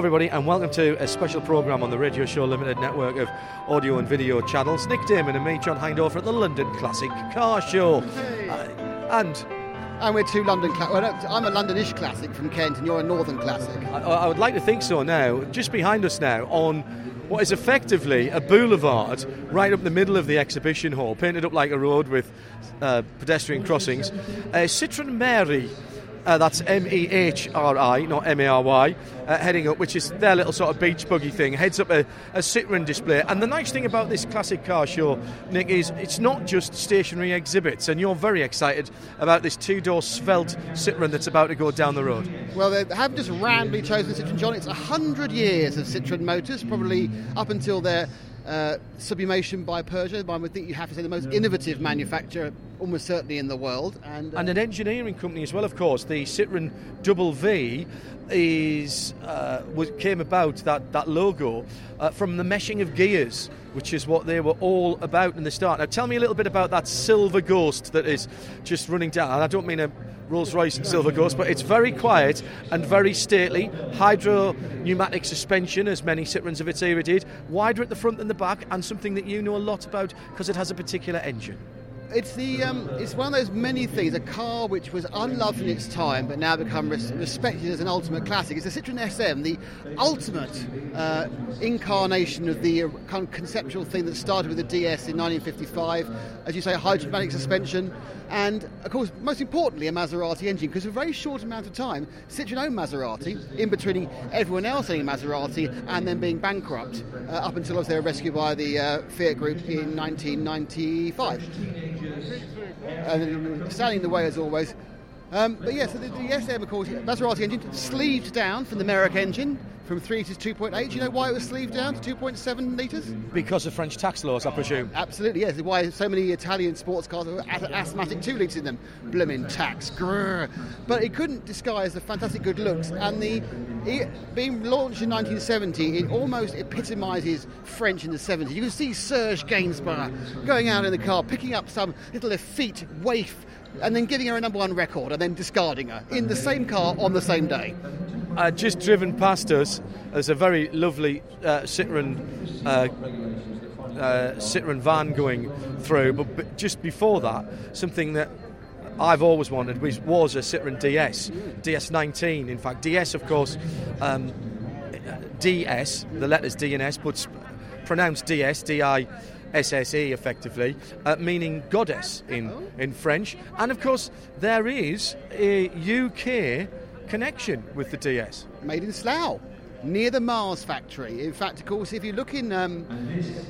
everybody, and welcome to a special programme on the Radio Show Limited network of audio and video channels. Nick Daman and me, John Hindhaugh, at the London Classic Car Show. Uh, and And we're two London cla- well, I'm a Londonish classic from Kent, and you're a Northern classic. I, I would like to think so now, just behind us now, on what is effectively a boulevard right up the middle of the exhibition hall, painted up like a road with uh, pedestrian crossings. Uh, Citroen Mary. Uh, that's M E H R I, not M A R Y, uh, heading up, which is their little sort of beach buggy thing, heads up a, a Citroen display. And the nice thing about this classic car show, Nick, is it's not just stationary exhibits, and you're very excited about this two door svelte Citroen that's about to go down the road. Well, they haven't just randomly chosen Citroen John. It's 100 years of Citroen motors, probably up until their uh, sublimation by Peugeot. I would think you have to say the most innovative manufacturer, almost certainly in the world. And, uh, and an engineering company as well, of course. The Citroen Double V is uh, came about that that logo uh, from the meshing of gears, which is what they were all about in the start. Now, tell me a little bit about that silver ghost that is just running down. And I don't mean a Rolls Royce Silver Ghost, but it's very quiet and very stately. Hydro pneumatic suspension, as many Citroens of its era did, wider at the front than the back, and something that you know a lot about because it has a particular engine. It's the um, it's one of those many things. A car which was unloved in its time, but now become res- respected as an ultimate classic. It's the Citroen SM, the ultimate uh, incarnation of the uh, kind of conceptual thing that started with the DS in 1955. As you say, hydromatic suspension, and of course, most importantly, a Maserati engine. Because for a very short amount of time, Citroen owned Maserati, in between everyone else owning Maserati and then being bankrupt, uh, up until they were rescued by the uh, Fiat Group in 1995 and uh, standing in the way as always. Um, but yes, the, the SM, of course, Maserati engine sleeved down from the Merrick engine from 3 to 2.8. Do you know why it was sleeved down to 2.7 litres? Because of French tax laws, I presume. Absolutely, yes. Why so many Italian sports cars have asthmatic 2 litres in them. Blimmin' tax. Grrr. But it couldn't disguise the fantastic good looks. And the it, being launched in 1970, it almost epitomises French in the 70s. You can see Serge Gainsbourg going out in the car, picking up some little effete waif and then giving her a number one record and then discarding her in the same car on the same day. I just driven past us, there's a very lovely uh, Citroen. Uh, uh, Citroen van going through, but, but just before that, something that I've always wanted was, was a Citroen DS, DS19. In fact, DS, of course, um, DS, the letters D and S, but pronounced DS, D I S S E effectively, uh, meaning goddess in, in French. And of course, there is a UK connection with the DS. made in Slough, near the Mars factory. In fact, of course, if you look in um,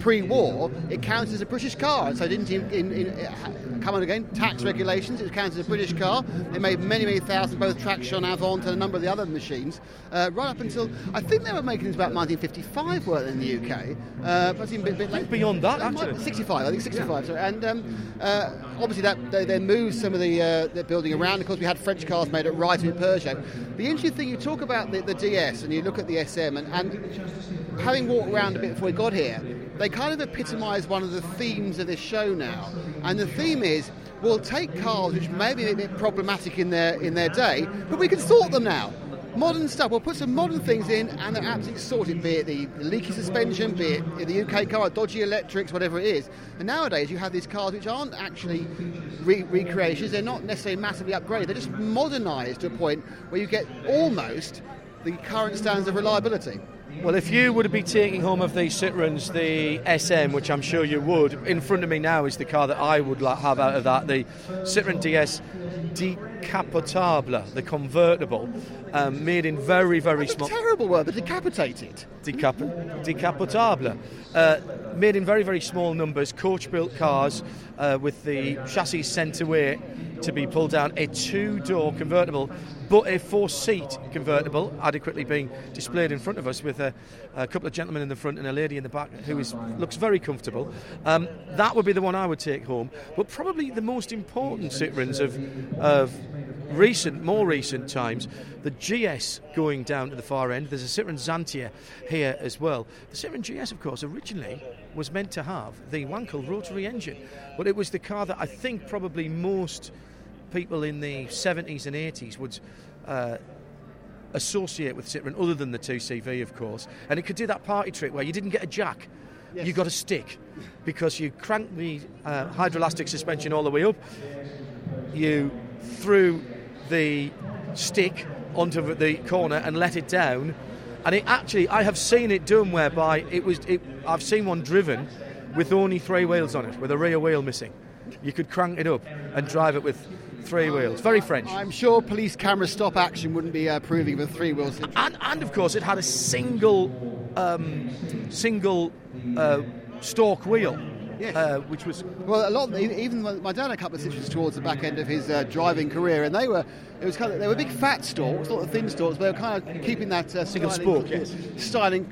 pre-war, it counts as a British car. So it didn't in, in, in, uh, come on again tax regulations. It counted as a British car. They made many, many thousand, both Traction, Avant, and a number of the other machines, uh, right up until I think they were making it about 1955, weren't they, in the UK? Uh, but even a bit, bit late. Beyond that, actually. 65, I think 65. Sorry. And um, uh, obviously that they then moved some of the uh, the building around. Of course, we had French cars made at Ryton Peugeot. The interesting thing, you talk about the, the DS and you look at the SM, and, and having walked around a bit before we got here, they kind of epitomise one of the themes of this show now. And the theme is, we'll take cars which may be a bit problematic in their in their day, but we can sort them now. Modern stuff. We'll put some modern things in, and they're absolutely sorted. Be it the, the leaky suspension, be it the UK car, dodgy electrics, whatever it is. And nowadays, you have these cars which aren't actually re- recreations. They're not necessarily massively upgraded. They're just modernised to a point where you get almost the current standards of reliability. Well, if you would be taking home of these Citroens the SM, which I'm sure you would, in front of me now is the car that I would have out of that, the Citroen DS Decapotable, the convertible, um, made in very, very That's small. terrible word, but decapitated. Decap- decapotable. Uh, made in very, very small numbers, coach built cars uh, with the chassis sent away to be pulled down. A two door convertible, but a four seat convertible, adequately being displayed in front of us with a, a couple of gentlemen in the front and a lady in the back who is, looks very comfortable. Um, that would be the one I would take home, but probably the most important Citroens of, of recent, more recent times, the GS going down to the far end. There's a Citroen Xantia here as well. The Citroen GS, of course, originally was meant to have the Wankel rotary engine, but it was the car that I think probably most people in the 70s and 80s would. Uh, associate with Citroen other than the 2CV of course and it could do that party trick where you didn't get a jack Yes. you got a stick because you cranked the uh, hydroelastic suspension all the way up you threw the stick onto the corner and let it down. And it actually, I have seen it done whereby it was. It, I've seen one driven with only three wheels on it, with a rear wheel missing. You could crank it up and drive it with three wheels. Very French. I'm sure police camera stop action wouldn't be uh, approving of a three wheels. And, and of course, it had a single, um, single uh, stalk wheel, Yes. uh, which was Well, a lot. Even my dad had a couple of Citroens towards the back end of his uh, driving career, and they were it was kind of they were big fat stalks, not the thin stalks, but they were kind of keeping that uh, Single styling- spoke, yes. styling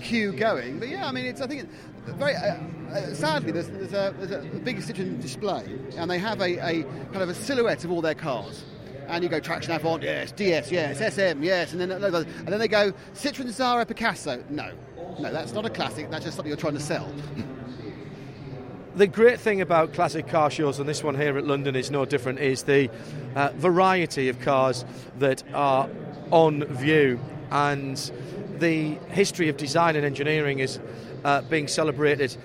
cue going. But yeah, I mean, it's I think it, very uh, uh, sadly there's, there's, a, there's a big Citroen display, and they have a, a kind of a silhouette of all their cars. And you go traction Avant, yes, DS, yes, SM, yes, and then and then they go Citroen Xsara Picasso. No, no, that's not a classic. That's just something you're trying to sell. The great thing about classic car shows, and this one here at London is no different, is the uh, variety of cars that are on view, and the history of design and engineering is uh, being celebrated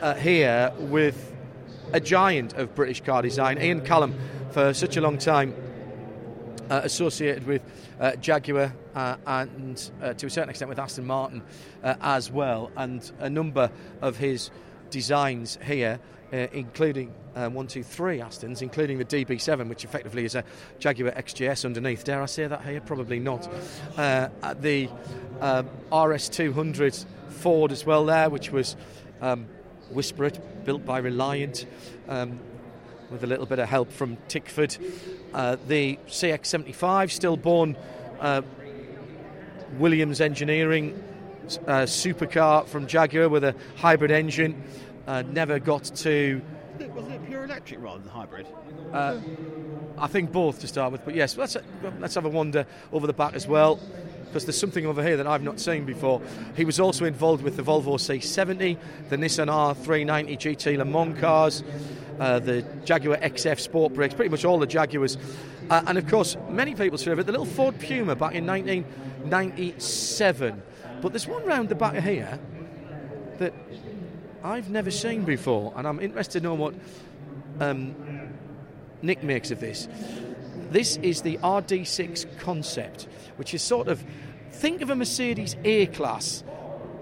uh, here with a giant of British car design, Ian Callum, for such a long time uh, associated with uh, Jaguar uh, and to a certain extent with Aston Martin as well, and a number of his designs here, uh, including uh, one, two, three Astons, including the DB7, which effectively is a Jaguar XJS underneath. Dare I say that here? Probably not. Uh, the um, RS200 Ford as well there, which was um, It, built by Reliant. Um, with a little bit of help from Tickford. Uh, the CX75, stillborn uh, Williams Engineering uh, supercar from Jaguar with a hybrid engine. Uh, never got to, Was it pure electric rather than hybrid? uh, I think both to start with, but yes, let's, let's have a wander over the back as well. Because there's something over here that I've not seen before. He was also involved with the Volvo C70, the Nissan R390 GT Le Mans cars, uh, the Jaguar XF Sportbrakes, pretty much all the Jaguars. Uh, and of course, many people it, the little Ford Puma back in 1997. But there's one round the back here that I've never seen before, and I'm interested to know what um, Nick makes of this. This is the RD6 concept, which is sort of think of a Mercedes A class,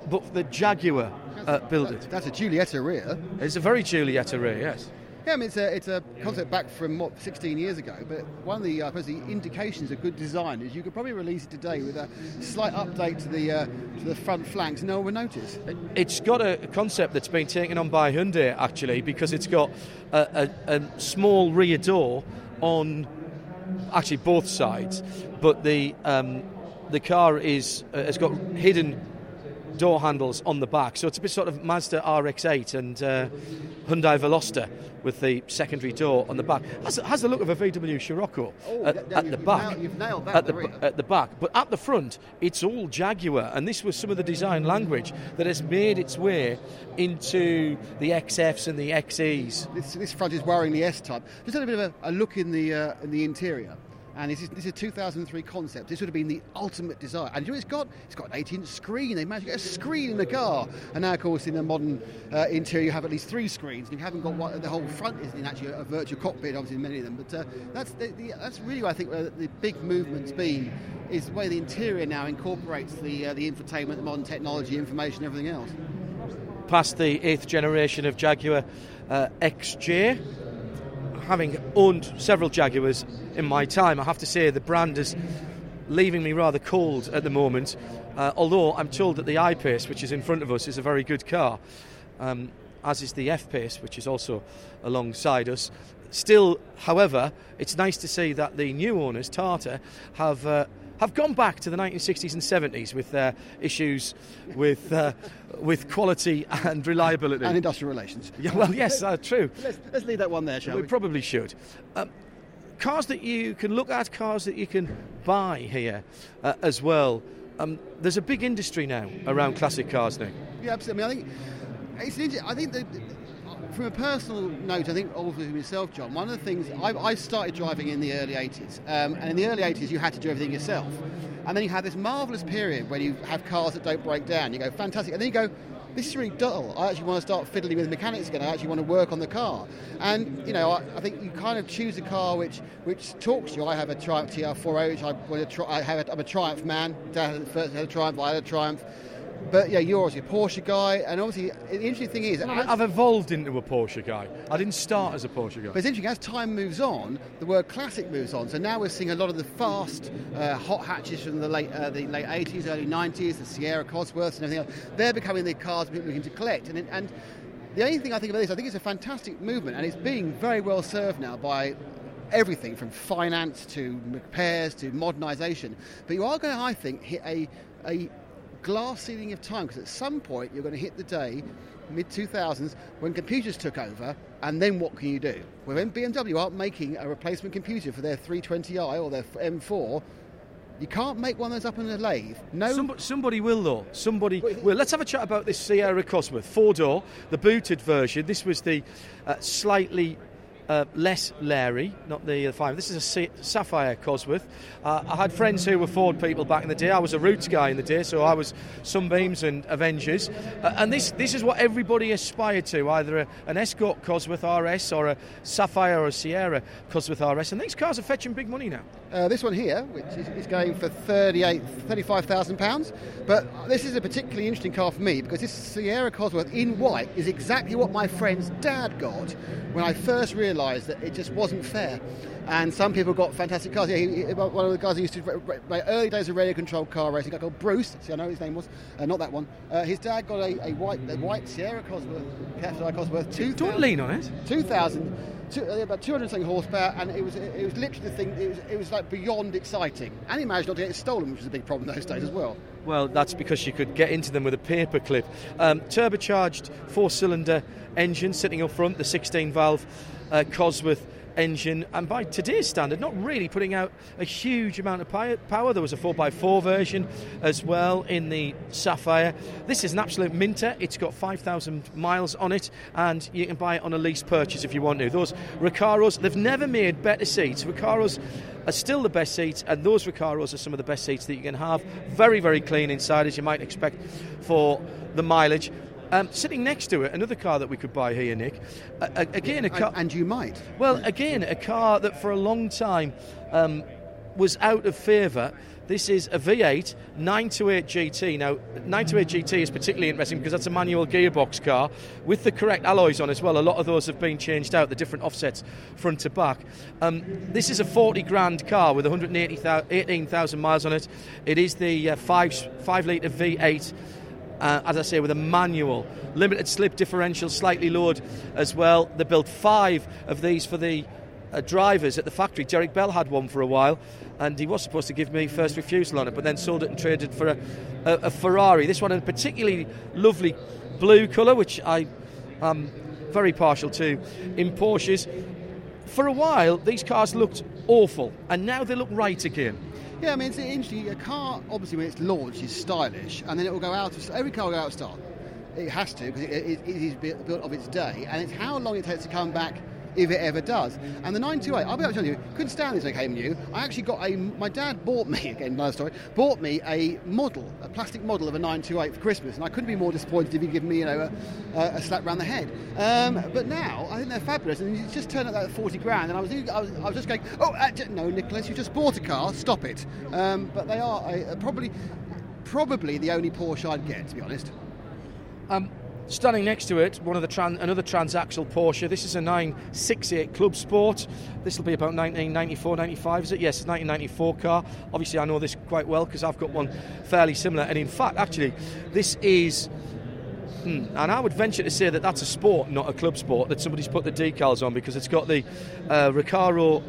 but the Jaguar uh, build it. That's a Giulietta rear. It's a very Giulietta rear, yes. Yeah, I mean, it's a, it's a concept back from what 16 years ago. But one of the, I suppose, the indications of good design is you could probably release it today with a slight update to the uh, to the front flanks. No one would notice. It's got a concept that's been taken on by Hyundai actually because it's got a, a, a small rear door on actually both sides, but the um, the car is uh, has got hidden door handles on the back, so it's a bit sort of Mazda RX-8 and uh, Hyundai Veloster with the secondary door on the back. Has, has the look of a VW Scirocco Oh, at, that- at the back. nailed- you've nailed that at the, the at the back, but at the front, it's all Jaguar, and this was some of the design language that has made its way into the XFs and the XEs. This, this front is worryingly S-type. Just had a bit of a, a look in the uh, in the interior. And this is, this is a 2003 concept. This would have been the ultimate desire. And you know, it's got it's got an 18-inch screen. They managed to get a screen in the car. And now, of course, in the modern uh, interior, you have at least three screens. And you haven't got one, the whole front isn't actually a, virtual cockpit, obviously, in many of them. But uh, that's the, the, that's really, I think, where the big movement's been is the way the interior now incorporates the uh, the infotainment, the modern technology, information, everything else. Past the eighth generation of Jaguar uh, XJ, having owned several Jaguars in my time, I have to say the brand is leaving me rather cold at the moment. Uh, although I'm told that the I-Pace, which is in front of us, is a very good car, um, as is the F-Pace, which is also alongside us. Still, however, it's nice to see that the new owners, Tata, have. Uh, have gone back to the 1960s and 70s with their issues with uh, with quality and reliability and industrial relations. Yeah, well, yes, uh, true. Let's, let's, leave that one there, shall we? We probably should. Um, cars that you can look at, cars that you can buy here uh, as well. Um, there's a big industry now around classic cars now. Yeah, absolutely. I, mean, I think it's I think that from a personal note, I think also for yourself, John, one of the things I, I started driving in the early 80s, um, and in the early 80s you had to do everything yourself. And then you have this marvellous period where you have cars that don't break down. You go, fantastic. And then you go, this is really dull. I actually want to start fiddling with mechanics again. I actually want to work on the car. And, you know, I, I think you kind of choose a car which which talks to you. I have a Triumph TR4 which I I have a, I'm a Triumph man. Dad had a Triumph, I had a Triumph. But yeah, you're obviously a Porsche guy, and obviously the interesting thing is, well, I've evolved into a Porsche guy. I didn't start as a Porsche guy. But it's interesting as time moves on, the word classic moves on. So now we're seeing a lot of the fast uh, hot hatches from the late uh, the late 80s, early 90s, the Sierra Cosworths and everything else. They're becoming the cars people are looking to collect, and and the only thing I think about this, I think it's a fantastic movement, and it's being very well served now by everything from finance to repairs to modernisation. But you are going to, I think, hit a a glass ceiling of time because at some point you're going to hit the day, mid 2000s, when computers took over, and then what can you do? Well, when BMW aren't making a replacement computer for their 320i or their M4, you can't make one of those up in a lathe. No. Somebody, somebody will though. Somebody will. Let's have a chat about this Sierra Cosworth four door, the booted version. This was the uh, slightly uh, less Larry, not the uh, five. This is a Sapphire Cosworth. Uh, I had friends who were Ford people back in the day. I was a Rootes guy in the day, so I was Sunbeams and Avengers. Uh, and this this is what everybody aspired to, either a, an Escort Cosworth RS or a Sapphire or a Sierra Cosworth RS. And these cars are fetching big money now. Uh, this one here, which is, is going for 38, 35,000 pounds. But this is a particularly interesting car for me because this Sierra Cosworth in white is exactly what my friend's dad got when I first realised that it just wasn't fair. And some people got fantastic cars. Yeah, he, he, one of the guys who used to, my early days of radio controlled car racing, a guy called Bruce, see, I know his name was, uh, not that one. Uh, his dad got a, a, white a white Sierra Cosworth, Cosworth, 2000, Don't lean on it. 2000 two, uh, about 200 something horsepower, and it was it was literally the thing. It was, it was like beyond exciting, and he managed not to get it stolen, which was a big problem those days as well. Well, that's because you could get into them with a paperclip. Um, turbocharged four-cylinder engine sitting up front, the 16-valve uh, Cosworth engine, and by today's standard, not really putting out a huge amount of power. There was a 4x4 version as well in the Sapphire. This is an absolute minter. It's got 5,000 miles on it, and you can buy it on a lease purchase if you want to. Those Recaros, they've never made better seats. Recaros are still the best seats, and those Recaros are some of the best seats that you can have. Very, very clean inside, as you might expect for the mileage. Um, sitting next to it, another car that we could buy here, Nick. Uh, again, a car. And you might. Well, again, a car that for a long time um, was out of favour. This is a V8 928 GT. Now, 928 GT is particularly interesting because that's a manual gearbox car with the correct alloys on as well. A lot of those have been changed out, the different offsets front to back. Um, this is a 40 grand car with 118,000 miles on it. It is the uh, 5, 5 litre V8 uh, as I say, with a manual, limited slip differential, slightly lowered as well. They built five of these for the uh, drivers at the factory. Derek Bell had one for a while, and he was supposed to give me first refusal on it, but then sold it and traded for a, a, a Ferrari. This one, a particularly lovely blue colour, which I am very partial to in Porsches. For a while, these cars looked awful, and now they look right again. Yeah, I mean, it's interesting. A car, obviously, when it's launched, is stylish, and then it will go out of every car will go out of style. It has to because it, it, it is built of its day, and it's how long it takes to come back if it ever does. And the 928, I'll be honest with you, couldn't stand this when it came new. I actually got a, my dad bought me, again, another story, bought me a model, a plastic model of a 928 for Christmas, and I couldn't be more disappointed if he'd given me, you know, a, a slap around the head. Um, but now, I think they're fabulous, and it's just turned up that 40 grand, and I was, I was, I was just going, oh, uh, no, Nicholas, you just bought a car, stop it. Um, but they are probably, probably the only Porsche I'd get, to be honest. Um, Standing next to it, one of the tran- another transaxle Porsche. This is a 968 Club Sport. This will be about 1994, 95, is it? Yes, it's 1994 car. Obviously, I know this quite well because I've got one fairly similar. And in fact, actually, this is. Hmm, and I would venture to say that that's a sport, not a club sport, that somebody's put the decals on because it's got the uh, Recaro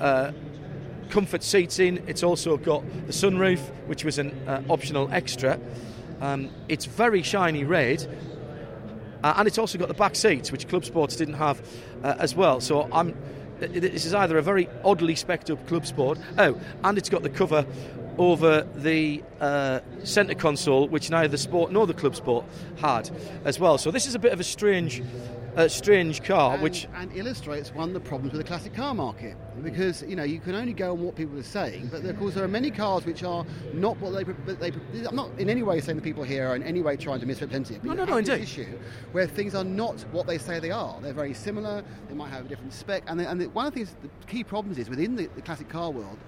uh, comfort seats in. It's also got the sunroof, which was an uh, optional extra. Um, it's very shiny red, uh, and it's also got the back seats, which Club Sports didn't have uh, as well. So I'm. This is either a very oddly specced up Club Sport. Oh, and it's got the cover over the uh, centre console, which neither the Sport nor the Club Sport had as well. So this is a bit of a strange a strange car, and, which and illustrates one of the problems with the classic car market because you know you can only go on what people are saying, but of course there are many cars which are not what they. But they I'm not in any way saying the people here are in any way trying to misrepresent it. No, no, no, indeed. Issue where things are not what they say they are. They're very similar. They might have a different spec, and, they, and one of the things, the key problems is within the, the classic car world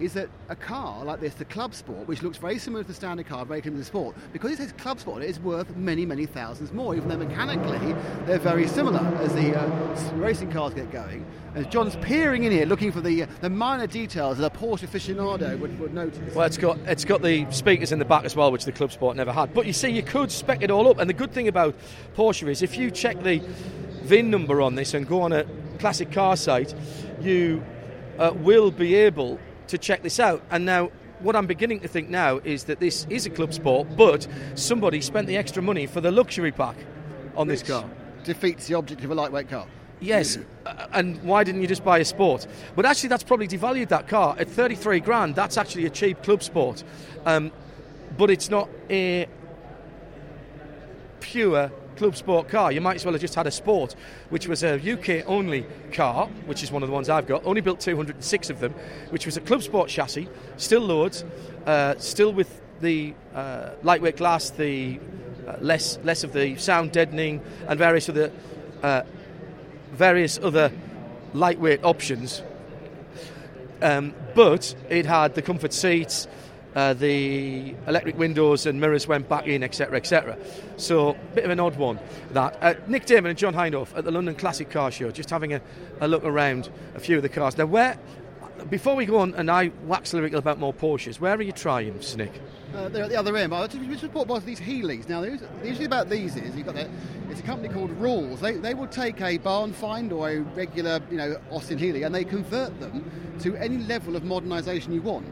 is that a car like this, the Club Sport, which looks very similar to the standard car, very similar to the Sport, because it says Club Sport, it is worth many, many thousands more, even though mechanically they're very similar as the uh, racing cars get going. As John's peering in here, looking for the uh, the minor details that a Porsche aficionado would, would notice. Well, it's got it's got the speakers in the back as well, which the Club Sport never had. But you see, you could spec it all up, and the good thing about Porsche is if you check the VIN number on this and go on a classic car site, you uh, will be able to check this out. And now, what I'm beginning to think now is that this is a club sport, but somebody spent the extra money for the luxury pack on Which this car. Defeats the object of a lightweight car. Yes, and why didn't you just buy a sport? But actually, that's probably devalued that car at 33 grand. That's actually a cheap club sport, um, but it's not a pure club sport car. You might as well have just had a sport, which was a UK only car, which is one of the ones I've got. Only built 206 of them, which was a club sport chassis, still loads, uh, still with the uh, lightweight glass, the uh, less less of the sound deadening, and various other uh, various other lightweight options. Um, but it had the comfort seats, uh, the electric windows and mirrors went back in, etc., etc. So, a bit of an odd one. That uh, Nick Daman and John Hindhaugh at the London Classic Car Show, just having a, a look around a few of the cars. Now, where before we go on, and I wax lyrical about more Porsches, where are you trying, Snick? Uh, they're at the other end. But I just about these Healeys. Now, the issue about these is you've got a, it's a company called Rules. They, they will take a barn find or a regular, you know, Austin Healey, and they convert them to any level of modernisation you want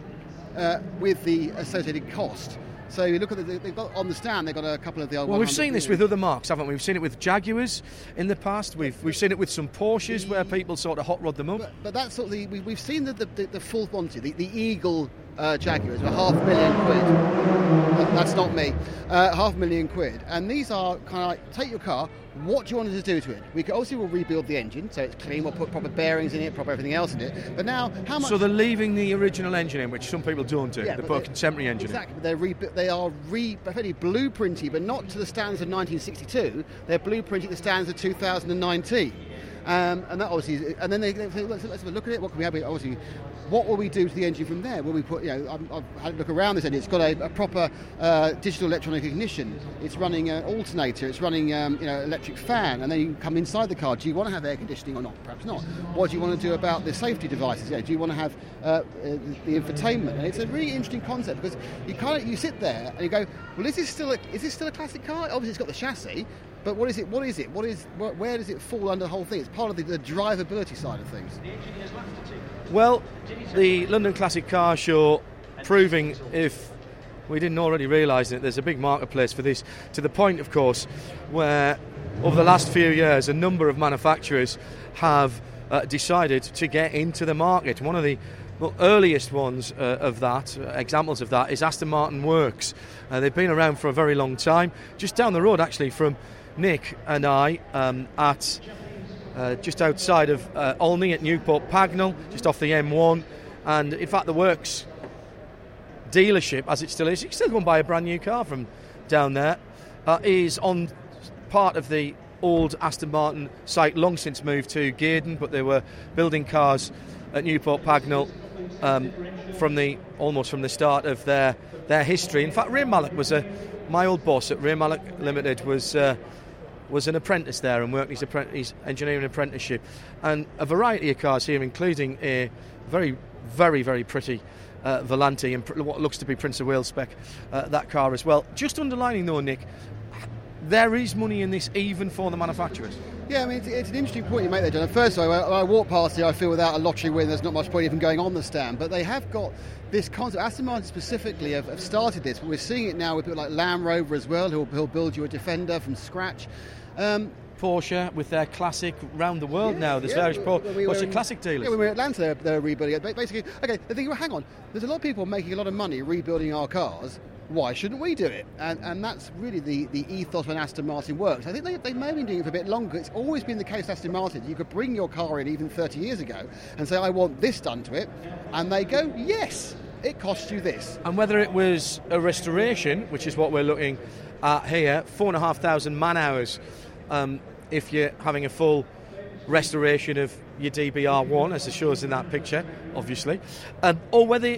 uh, with the associated cost. So you look at the, they've got on the stand. They've got a couple of the. Old. Ones. Well, we've seen this with other marques, haven't we? We've seen it with Jaguars in the past. We've we've seen it with some Porsches where people sort of hot rod them up. But, but that's sort of the we, have seen the the, the, the full quantity. The, the Eagle uh, Jaguars were half a million quid. That's not me. Uh, half a million quid. And these are kind of like take your car. What do you want us to do to it? We could obviously will rebuild the engine so it's clean. We'll put proper bearings in it, proper everything else in it. But now, how much? So they're leaving the original engine in, which some people don't do. Yeah, they put a contemporary engine Exactly. They're re- they are re- fairly blueprinty, but not to the standards of 1962. They're blueprinting the standards of 2019. Um, and that obviously, is, and then they, they say, let's, let's have a look at it. What can we have? Obviously, what will we do to the engine from there? Will we put, you know, I've, I've had a look around this engine. It's got a, a proper uh, digital electronic ignition. It's running an alternator. It's running, um, you know, electric fan. And then you come inside the car. Do you want to have air conditioning or not? Perhaps not. What do you want to do about the safety devices? Know, do you want to have uh, uh, the infotainment? And it's a really interesting concept because you kind of you sit there and you go, well, is this still a, is this still a classic car? Obviously, it's got the chassis. But what is it? What is it? What is? Where, does it fall under the whole thing? It's part of the, the drivability side of things. Well, the London Classic Car Show proving if we didn't already realise it, there's a big marketplace for this, to the point, of course, where over the last few years a number of manufacturers have uh, decided to get into the market. One of the well, earliest ones uh, of that, uh, examples of that, is Aston Martin Works. Uh, they've been around for a very long time. Just down the road, actually, from Nick and I um, at uh, just outside of uh, Olney at Newport Pagnell, just off the M1. And in fact, the works dealership, as it still is, you can still go and buy a brand new car from down there, uh, is on part of the old Aston Martin site, long since moved to Gaydon, but they were building cars at Newport Pagnell um, from the almost from the start of their their history. In fact, Mallock was a my old boss at Mallock Limited was. Uh, was an apprentice there and worked his, engineering apprenticeship, and a variety of cars here, including a very, very, very pretty uh, Volante and what looks to be Prince of Wales spec, uh, that car as well. Just underlining though, Nick, there is money in this even for the manufacturers. Yeah, I mean, it's, it's, an interesting point you make there, John. First of all, when I walk past here, I feel without a lottery win, there's not much point even going on the stand. But they have got this concept. Aston Martin specifically have, have started this, but we're seeing it now with people like Land Rover as well, who'll, build you a Defender from scratch. Um, Porsche with their classic round the world yeah, now. There's yeah, various Pro- we Porsche in, classic dealers. Yeah, when we were in Atlanta, they're, they're rebuilding it. Basically, okay, the thing, hang on, there's a lot of people making a lot of money rebuilding our cars. Why shouldn't we do it? And, and that's really the, the ethos when Aston Martin works. I think they, they may have been doing it for a bit longer. It's always been the case Aston Martin. You could bring your car in even 30 years ago and say, I want this done to it. And they go, yes, it costs you this. And whether it was a restoration, which is what we're looking at here, four and a half thousand man hours um, if you're having a full restoration of your DBR1, as it shows in that picture, obviously, um, or whether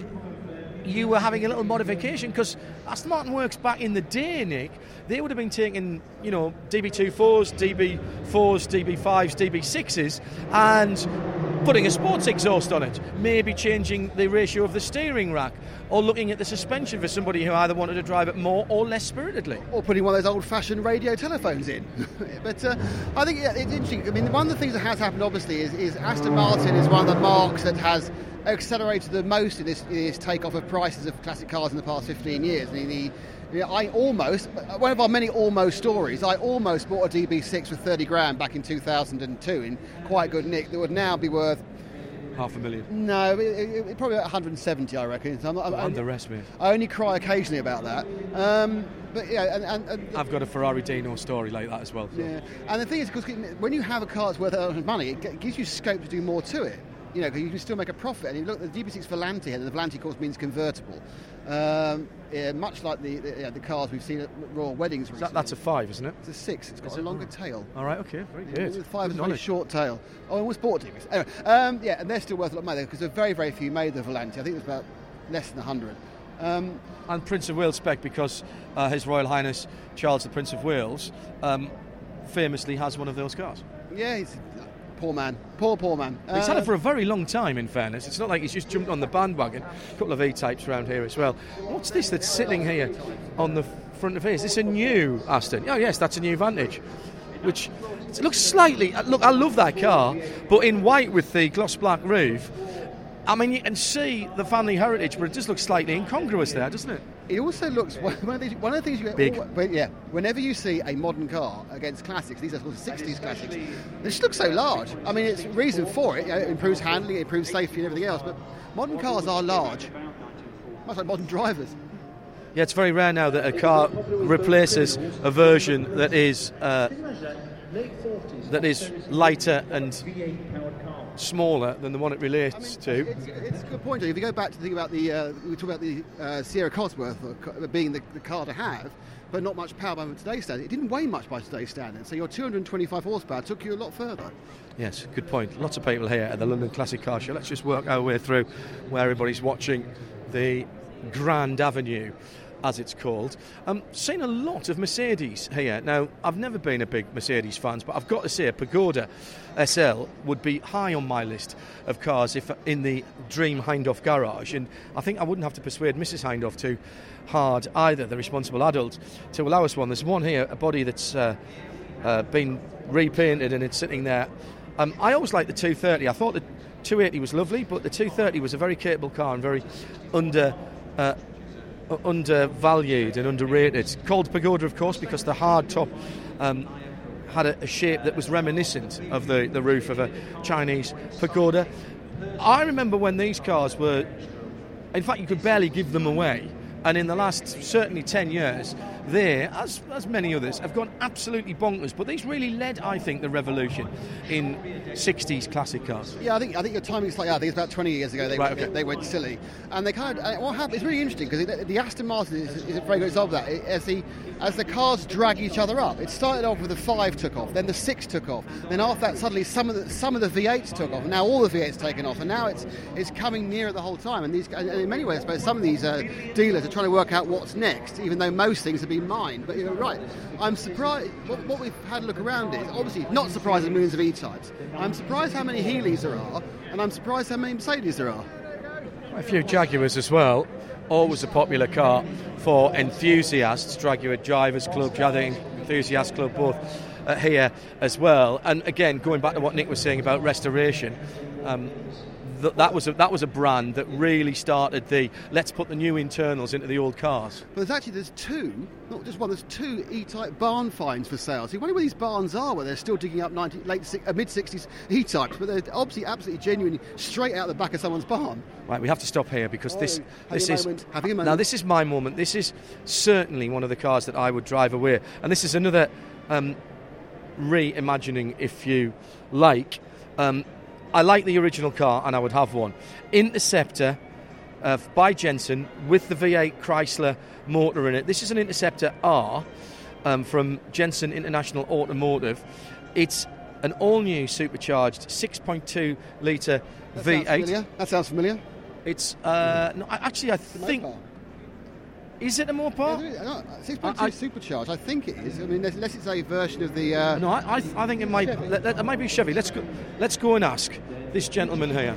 you were having a little modification because Aston Martin works back in the day, Nick, they would have been taking, you know, DB24s, DB4s, DB5s, DB6s, and putting a sports exhaust on it, maybe changing the ratio of the steering rack, or looking at the suspension for somebody who either wanted to drive it more or less spiritedly. Or putting one of those old fashioned radio telephones in. but uh, I think it's interesting. I mean, one of the things that has happened, obviously, is, is Aston Martin is one of the marques that has accelerated the most in this, in this takeoff of prices of classic cars in the past 15 years. I mean, the, I almost, one of our many almost stories, I almost bought a DB6 for 30 grand back in 2002 in quite good nick that would now be worth half a million. No, it, it, it, probably 170, I reckon. So I'm, I'm, underestimate. I only cry occasionally about that. Um, but yeah, and, and, and, I've got a Ferrari Dino story like that as well. So. Yeah, and the thing is, because when you have a car that's worth a lot of money, it gives you scope to do more to it you know, you can still make a profit. And you look at the DB6 Volante here, the Volante, of course, means convertible. Um, yeah, much like the the, yeah, the, cars we've seen at royal weddings. That, that's a five, isn't it? It's a six. It's got a longer tail. All right, okay, very good. Five is a very short tail. Oh, I almost bought DB6. Anyway, um, yeah, and they're still worth a lot of money because there are very, very few made the Volante. I think there's about less than 100. Um, and Prince of Wales spec because uh, His Royal Highness Charles the Prince of Wales um, famously has one of those cars. Yeah, he's Poor man. Poor, poor man. He's had it uh, for a very long time, in fairness. It's not like he's just jumped on the bandwagon. A couple of E-types around here as well. What's this that's sitting here on the front of here? Is this a new Aston? Oh, yes, that's a new Vantage. Which looks slightly... Uh, look, I love that car, but in white with the gloss black roof, I mean, you can see the family heritage, but it just looks slightly incongruous there, doesn't it? It also looks one of, these, one of the things you big. All, yeah, whenever you see a modern car against classics, these are sort of 60s classics, they just look so large. I mean, it's reason for it. You know, it improves handling, it improves safety, and everything else. But modern cars are large, much like modern drivers. Yeah, it's very rare now that a car replaces a version that is uh, that is lighter and smaller than the one it relates I mean, to. It's, it's, a good point. If you go back to think about the, uh, we talk about the uh, Sierra Cosworth being the, the, car to have, but not much power by today's standard. It didn't weigh much by today's standard, so your 225 horsepower took you a lot further. Yes, good point. Lots of people here at the London Classic Car Show. Let's just work our way through where everybody's watching the Grand Avenue as it's called. I'm seeing a lot of Mercedes here. Now, I've never been a big Mercedes fan, but I've got to say, a Pagoda SL would be high on my list of cars if in the dream Hindhaugh garage. And I think I wouldn't have to persuade Mrs. Hindhaugh too hard either, the responsible adult, to allow us one. There's one here, a body that's uh, uh, been repainted and it's sitting there. Um, I always liked the 230. I thought the 280 was lovely, but the 230 was a very capable car and very under. Uh, undervalued and underrated. Called Pagoda, of course, because the hard top um, had a, a, shape that was reminiscent of the, the roof of a Chinese pagoda. I remember when these cars were, in fact, you could barely give them away And in the last certainly 10 years, they, as, as many others, have gone absolutely bonkers. But these really led, I think, the revolution in 60s classic cars. Yeah, I think I think your timing's like I think it's about 20 years ago they, Right, went, okay. they went silly, and they kind of uh, what happened. It's really interesting because the, the Aston Martin is, is a very good example of that. It- As the as the cars drag each other up, it started off with the five took off, then the six took off, then after that suddenly some of the some of the V8s took off, and now all the V8s taken off, and now it's it's coming near the whole time. And these and in many ways, I suppose some of these uh, dealers are trying to work out what's next, even though most things have been mined. But you're right. I'm surprised. What, what we've had a look around is obviously not surprised at millions of E-types. I'm surprised how many Healeys there are, and I'm surprised how many Mercedes there are. A few Jaguars as well. Always a popular car for enthusiasts. Jaguar Drivers Club, Jaguar Enthusiast Club, both uh, here as well. And again, going back to what Nick was saying about restoration, um, th- that was a, that was a brand that really started the let's put the new internals into the old cars. But there's actually there's two, not just one. There's two E-type barn finds for sale. So you wonder where these barns are, where they're still digging up 90, late uh, mid 60s E-types, but they're obviously absolutely genuine, straight out the back of someone's barn. Right, we have to stop here because Oh, this this a is moment. now this is my moment. This is certainly one of the cars that I would drive away, and this is another um, reimagining, if you like. Um, I like the original car, and I would have one. Interceptor uh, by Jensen with the V8 Chrysler motor in it. This is an Interceptor R um, from Jensen International Automotive. It's an all-new supercharged 6.2 litre That V8. Sounds. That sounds familiar. It's uh, no, actually I think. Is it a Mopar? Yeah, no, 6.2 I- I- supercharged. I think it is. I mean, unless it's a version of the. Uh, No, I, I, I think it might. Chevy. That, that might be Chevy. Let's go. Let's go and ask this gentleman here.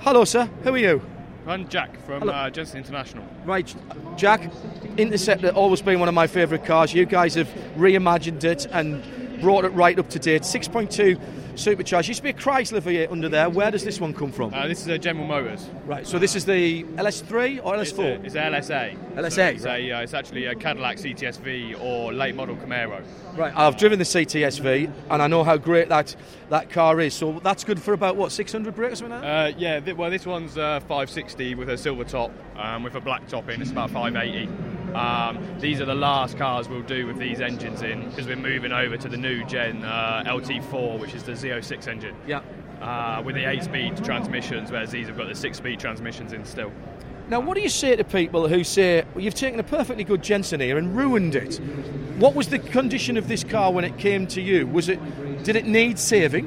Hello, sir. Who are you? I'm Jack from Hello. uh, Jensen International. Right, Jack. Interceptor always been one of my favourite cars. You guys have reimagined it and brought it right up to date. 6.2 supercharged. Used to be a Chrysler V8 under there. Where does this one come from? Uh, this is a General Motors. right. So this is the LS3 or LS4? it's a LSA. LSA, So it's, right. a, uh, it's actually a Cadillac CTSV or late model Camaro. Right, I've driven the CTSV and I know how great that that car is. So that's good for about what 600 brake or something like? Uh, yeah, th- well, this one's uh, 560 with a silver top, um, with a black top in. It's about 580. Um, these are the last cars we'll do with these engines in because we're moving over to the new gen uh, LT4, which is the Z06 engine. Yeah. Uh, with the 8-speed transmissions, whereas these have got the 6-speed transmissions in still. Now, what do you say to people who say well, you've taken a perfectly good Jensen here and ruined it? What was the condition of this car when it came to you? Was it did it need saving?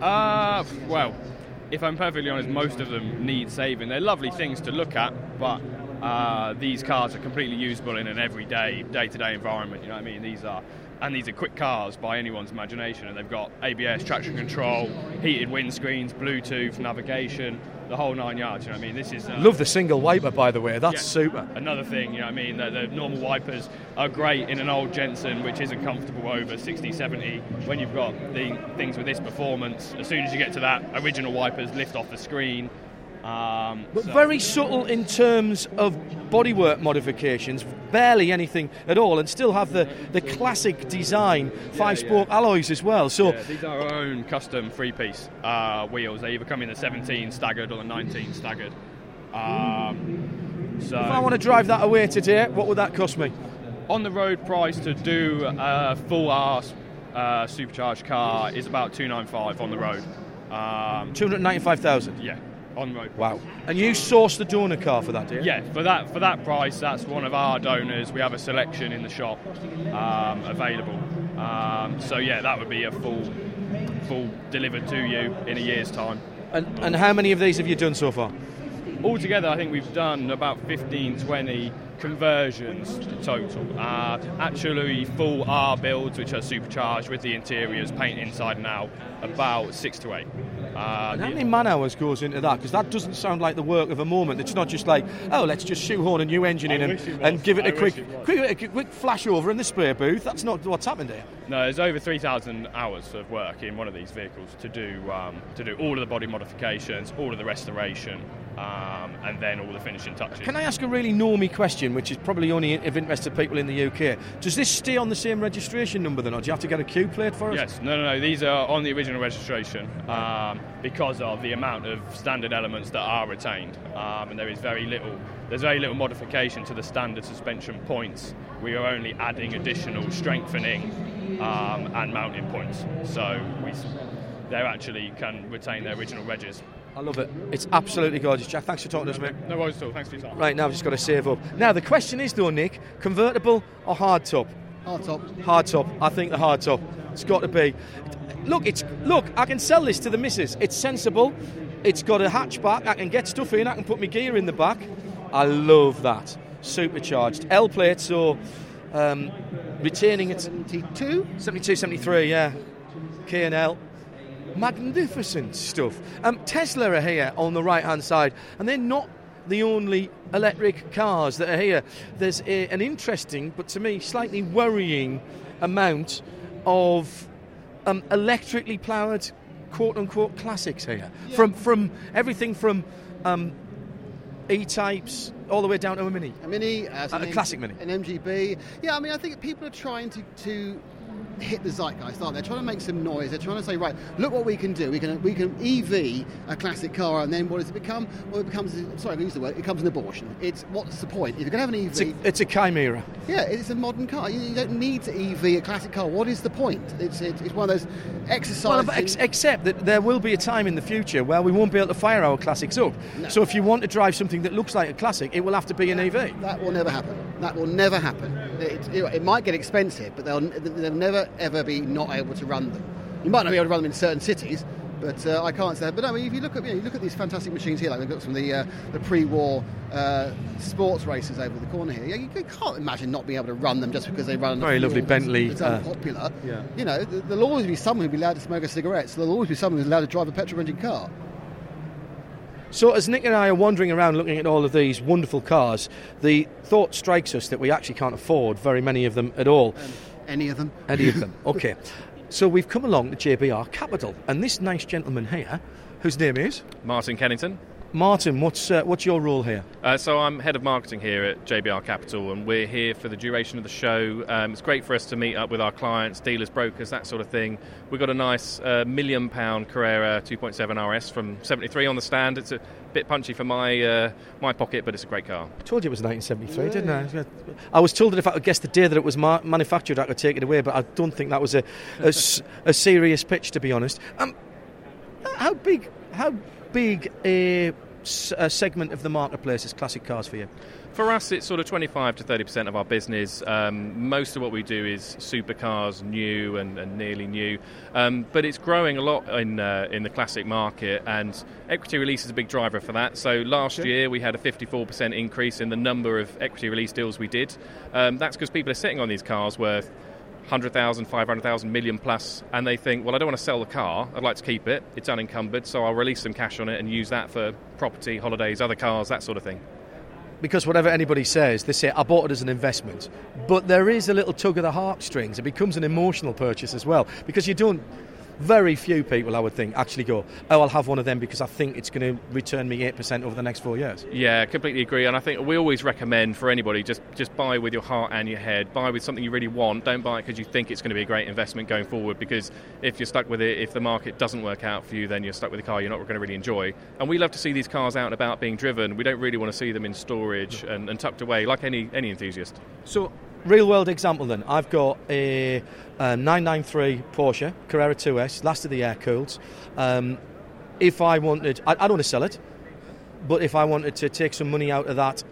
Uh, well, if I'm perfectly honest, most of them need saving. They're lovely things to look at, but uh, these cars are completely usable in an everyday, day-to-day environment. You know what I mean? These are, and these are quick cars by anyone's imagination, and they've got ABS, traction control, heated windscreens, Bluetooth, navigation, the whole nine yards. You know what I mean? This is uh, Love the single wiper, by the way. That's yeah. super. Another thing, you know what I mean, the, the normal wipers are great in an old Jensen, which isn't comfortable over 60, 70. When you've got the things with this performance, as soon as you get to that, original wipers lift off the screen. Um, But so- very subtle in terms of bodywork modifications, barely anything at all, and still have the, the classic design five spoke alloys as well. So, Yeah, these are our own custom three-piece uh, wheels. They either come in the 17 staggered or the 19 staggered. Um, so if I want to drive that away today, what would that cost me? on the road price to do a full R uh, supercharged car is about 295 on the road. Um, 295,000. yeah, on road. Wow. And you sourced the donor car for that, do you? Yeah, for that for that price, that's one of our donors. We have a selection in the shop um, available. Um, so yeah, that would be a full full delivered to you in a year's time. And, and how many of these have you done so far? Altogether, I think we've done about 15, 20 conversions total. Uh, actually, full R builds, which are supercharged with the interiors, paint inside and out, about six to eight. Uh, And how many man hours goes into that? Because that doesn't sound like the work of a moment. It's not just like, oh, let's just shoehorn a new engine in and, wish it was. and give it I a quick, it quick, a quick flash over in the spray booth. That's not what's happened here. No, there's over 3,000 hours of work in one of these vehicles to do um, to do all of the body modifications, all of the restoration, um, and then all the finishing touches. Can I ask a really normy question, which is probably only of interest to people in the UK? Does this stay on the same registration number then, or do you have to get a Q plate for it? Yes, no, no, no. These are on the original registration um, because of the amount of standard elements that are retained, um, and there is very little. There's very little modification to the standard suspension points. We are only adding additional strengthening um, and mounting points, so we, they actually can retain their original regs. I love it. It's absolutely gorgeous, Jack. Thanks for talking to us, mate. No worries at all. Thanks for your time. Right now, I've just got to save up. Now, the question is, though, Nick, convertible or hard top? Hard top. Hard top. I think the hard top. It's got to be. Look, it's look. I can sell this to the missus. It's sensible. It's got a hatchback. I can get stuff in. I can put my gear in the back. I love that. Supercharged L plate, so um, retaining its 72? 72, 73, yeah. K and L. Magnificent stuff. Um, Tesla are here on the right hand side, and they're not the only electric cars that are here. There's a, an interesting, but to me, slightly worrying amount of um, electrically powered quote unquote classics here. Yeah. From, from everything from um, E types all the way down to a Mini. A Mini, uh, A classic Mini. An MGB. Yeah, I mean, I think people are trying to, to hit the zeitgeist, aren't they? They're trying to make some noise. They're trying to say, right, look what we can do. We can we can EV a classic car, and then what does it become? Well, it becomes. Sorry, I used the word. It becomes an abortion. It's what's the point? If you're going to have an EV, It's a, it's a chimera. yeah, it's a modern car. You, you don't need to EV a classic car. What is the point? It's it's, it's one of those exercises. Well, ex- except that there will be a time in the future where we won't be able to fire our classics up. No. So if you want to drive something that looks like a classic, it will have to be an EV. That will never happen. That will never happen. It, it, it might get expensive, but they'll, they'll never ever be not able to run them. You might not be able to run them in certain cities, but uh, I can't say. That. But no, if you look at you, know, you look at these fantastic machines here, like we've got some of the uh, the pre-war uh, sports races over the corner here. You, you can't imagine not being able to run them just because they run. Very lovely Bentley, It's uh, unpopular. yeah. You know, there'll always be someone who'll be allowed to smoke a cigarette. So there'll always be someone who's allowed to drive a petrol engine car. So as Nick and I are wandering around looking at all of these wonderful cars, the thought strikes us that we actually can't afford very many of them at all. Any of them? Any of them. Okay. So we've come along to JBR Capital, and this nice gentleman here, whose name is Martin Kennington. Martin. What's uh, what's your role here? Uh, so I'm head of marketing here at JBR Capital, and we're here for the duration of the show. Um, it's great for us to meet up with our clients, dealers, brokers, that sort of thing. We've got a nice uh, million pound Carrera 2.7 RS from 73 on the stand. It's a bit punchy for my uh, my pocket, but it's a great car. I told you it was 1973, didn't I? I was told that if I could guess the day that it was ma- manufactured, I could take it away, but I don't think that was a, a s- a serious pitch, to be honest. Um, how big? How big a, s- a segment of the marketplace is classic cars for you? For us, it's sort of 25 to 30 percent of our business. Um, most of what we do is supercars, new and, and nearly new, um, but it's growing a lot in uh, in the classic market, and equity release is a big driver for that. So last year we had a 54 percent increase in the number of equity release deals we did. Um, that's because people are sitting on these cars worth 100,000, 500,000, million plus, and they think, well, I don't want to sell the car, I'd like to keep it, it's unencumbered, so I'll release some cash on it and use that for property, holidays, other cars, that sort of thing. Because whatever anybody says, they say, I bought it as an investment. But there is a little tug of the heartstrings. It becomes an emotional purchase as well. Because you don't, very few people, I would think, actually go, oh, I'll have one of them because I think it's going to return me 8% over the next four years. Yeah, completely agree. And I think we always recommend for anybody just just buy with your heart and your head. Buy with something you really want. Don't buy it because you think it's going to be a great investment going forward. Because if you're stuck with it, if the market doesn't work out for you, then you're stuck with a car you're not going to really enjoy. And we love to see these cars out and about being driven. We don't really want to see them in storage and, and tucked away like any any enthusiast. So, real world example then. I've got a, a 993 Porsche Carrera 2S, last of the air cooled. Um, if I wanted, I, I don't want to sell it, but if I wanted to take some money out of that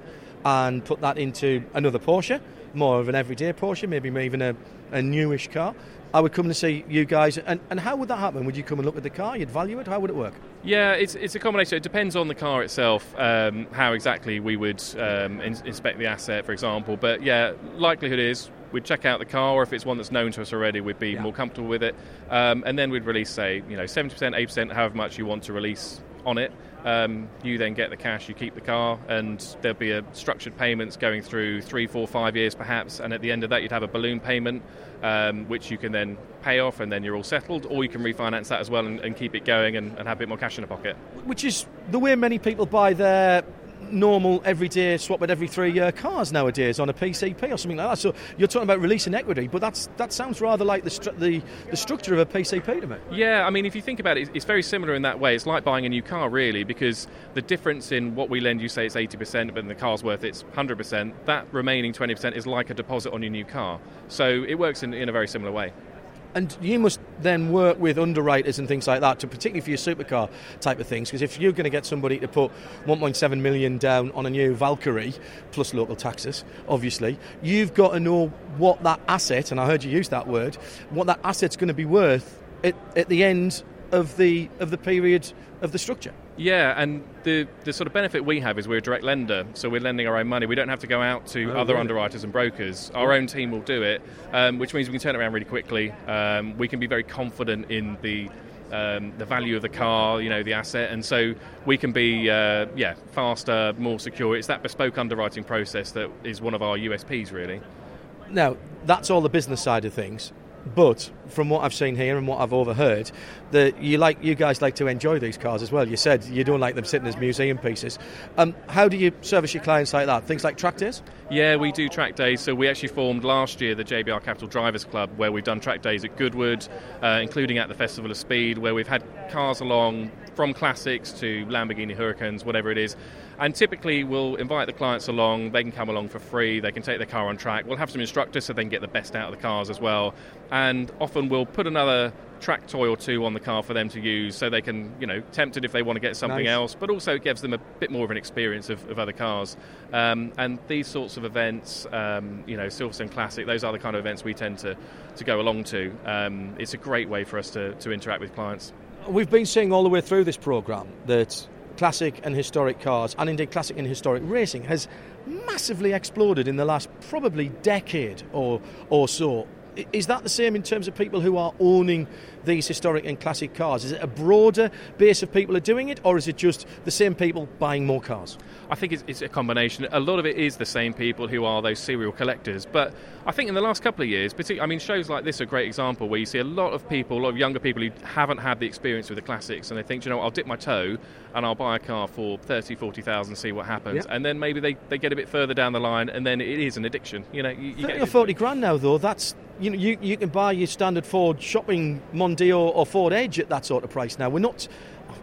and put that into another Porsche, more of an everyday Porsche, maybe even a, a newish car, I would come to see you guys. And, and how would that happen? Would you come and look at the car? You'd value it? How would it work? Yeah, it's, it's a combination. It depends on the car itself, um, how exactly we would um, in- inspect the asset, for example. But yeah, likelihood is we'd check out the car, or if it's one that's known to us already, we'd be more comfortable with it. Um, and then we'd release, say, you know, 70%, 8%, however much you want to release on it. Um, you then get the cash, you keep the car, and there'll be a structured payments going through three, four, five years perhaps, and at the end of that you'd have a balloon payment, um, which you can then pay off, and then you're all settled, or you can refinance that as well and, and keep it going and, and have a bit more cash in the pocket. Which is the way many people buy their normal everyday swap at every three year cars nowadays on a PCP or something like that. So you're talking about releasing equity, but that's that sounds rather like the stru- the, the structure of a PCP to me. Yeah, I mean, if you think about it, it's very similar in that way. It's like buying a new car, really, because the difference in what we lend you, say it's 80%, but the car's worth it's 100%, that remaining 20% is like a deposit on your new car. So it works in, in a very similar way. And you must then work with underwriters and things like that, to particularly for your supercar type of things. Because if you're going to get somebody to put 1.7 million down on a new Valkyrie, plus local taxes, obviously, you've got to know what that asset, and I heard you use that word, what that asset's going to be worth at, at the end of the of the period of the structure. Yeah, and the, the sort of benefit we have is we're a direct lender, so we're lending our own money. We don't have to go out to Oh, other really? underwriters and brokers. Our own team will do it, um, which means we can turn it around really quickly. Um, we can be very confident in the um, the value of the car, you know, the asset, and so we can be uh, yeah faster, more secure. It's that bespoke underwriting process that is one of our USPs, really. Now, that's all the business side of things. But from what I've seen here and what I've overheard, that you like you guys like to enjoy these cars as well. You said you don't like them sitting as museum pieces. Um, how do you service your clients like that? Things like track days? Yeah, we do track days. So we actually formed last year the JBR Capital Drivers Club, where we've done track days at Goodwood, uh, including at the Festival of Speed, where we've had cars along from classics to Lamborghini Huracáns, whatever it is. And typically, we'll invite the clients along. They can come along for free. They can take their car on track. We'll have some instructors so they can get the best out of the cars as well. And often we'll put another track toy or two on the car for them to use so they can, you know, tempted if they want to get something Nice. else, but also it gives them a bit more of an experience of, of other cars. Um, and these sorts of events, um, you know, Silverstone Classic, those are the kind of events we tend to, to go along to. Um, it's a great way for us to, to interact with clients. We've been seeing all the way through this programme that classic and historic cars, and indeed classic and historic racing, has massively exploded in the last probably decade or, or so. Is that the same in terms of people who are owning these historic and classic cars? Is it a broader base of people are doing it, or is it just the same people buying more cars? I think it's, it's a combination. A lot of it is the same people who are those serial collectors. But I think in the last couple of years, particularly, I mean, shows like this are a great example where you see a lot of people, a lot of younger people who haven't had the experience with the classics and they think, you know, what, I'll dip my toe and I'll buy a car for 30, 40,000, see what happens. Yep. And then maybe they, they get a bit further down the line and then it is an addiction. You know, you, you 30 get or 40 grand now, though, that's, you know, you, you can buy your standard Ford shopping Mondeo or Ford Edge at that sort of price now. We're not,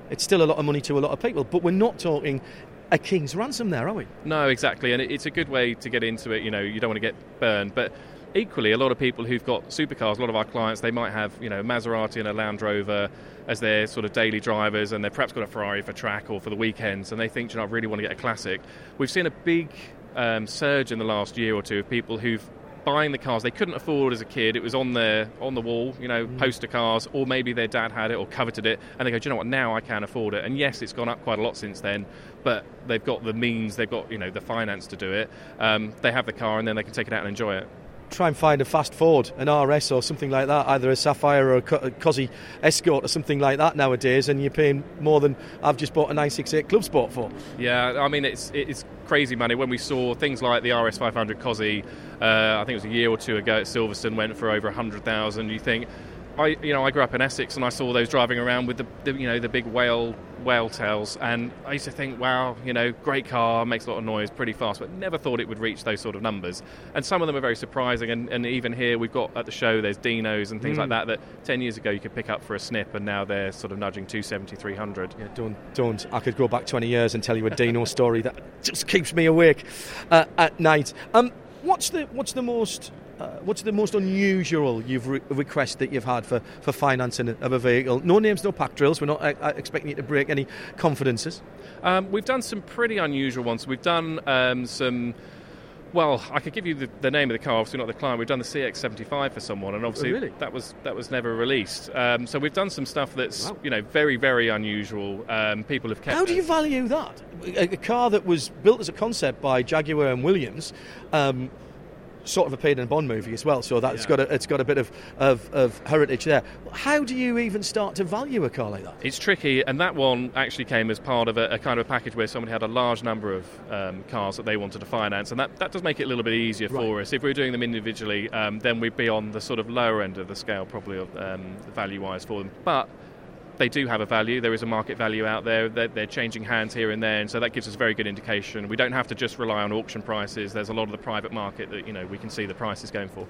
it's still a lot of money to a lot of people, but we're not talking a king's ransom there, are we? No, exactly, and it's a good way to get into it. You know, you don't want to get burned, but equally, a lot of people who've got supercars, a lot of our clients, they might have you know a Maserati and a Land Rover as their sort of daily drivers, and they've perhaps got a Ferrari for track or for the weekends, and they think, you know, I really want to get a classic. We've seen a big um, surge in the last year or two of people who've buying the cars they couldn't afford as a kid. It was on their on the wall, you know, poster cars, or maybe their dad had it or coveted it, and they go, Do you know what? Now I can afford it. And yes, it's gone up quite a lot since then, but they've got the means, they've got you know the finance to do it. Um, they have the car, and then they can take it out and enjoy it. Try and find a fast Ford, an RS or something like that, either a Sapphire or a, Co- a Cossie Escort or something like that nowadays, and you're paying more than I've just bought a 968 Club Sport for. Yeah, I mean it's it's crazy money. When we saw things like the RS500 Cossie, uh, I think it was a year or two ago at Silverstone, went for over hundred thousand. You think, I you know I grew up in Essex and I saw those driving around with the, the you know the big whale whale tails, and I used to think, wow, you know, great car, makes a lot of noise, pretty fast, but never thought it would reach those sort of numbers. And some of them are very surprising. And, and even here, we've got at the show, there's Dinos and things like that that ten years ago you could pick up for a snip, and now they're sort of nudging 270, 300. Yeah, don't, don't. I could go back 20 years and tell you a Dino story that just keeps me awake uh, at night. Um, what's the what's the most uh, what's the most unusual you've re- request that you've had for, for financing of a vehicle? No names, no pack drills. We're not uh, uh, expecting you to break any confidences. Um, we've done some pretty unusual ones. We've done um, some. Well, I could give you the, the name of the car, obviously not the client. We've done the CX-75 for someone, and obviously Oh, really? that was that was never released. Um, so we've done some stuff that's Wow. you know very very unusual. Um, people have kept. How do you value that? A, a car that was built as a concept by Jaguar and Williams. Um, sort of appeared in a Bond movie as well, so that's got a, it's got a bit of, of, of heritage there. How do you even start to value a car like that? It's tricky, and that one actually came as part of a, a kind of a package where somebody had a large number of um, cars that they wanted to finance, and that, that does make it a little bit easier Right. for us. If we were doing them individually, um, then we'd be on the sort of lower end of the scale, probably um, value-wise for them. But they do have a value. There is a market value out there. They're, they're changing hands here and there, and so that gives us a very good indication. We don't have to just rely on auction prices. There's a lot of the private market that you know we can see the prices going for.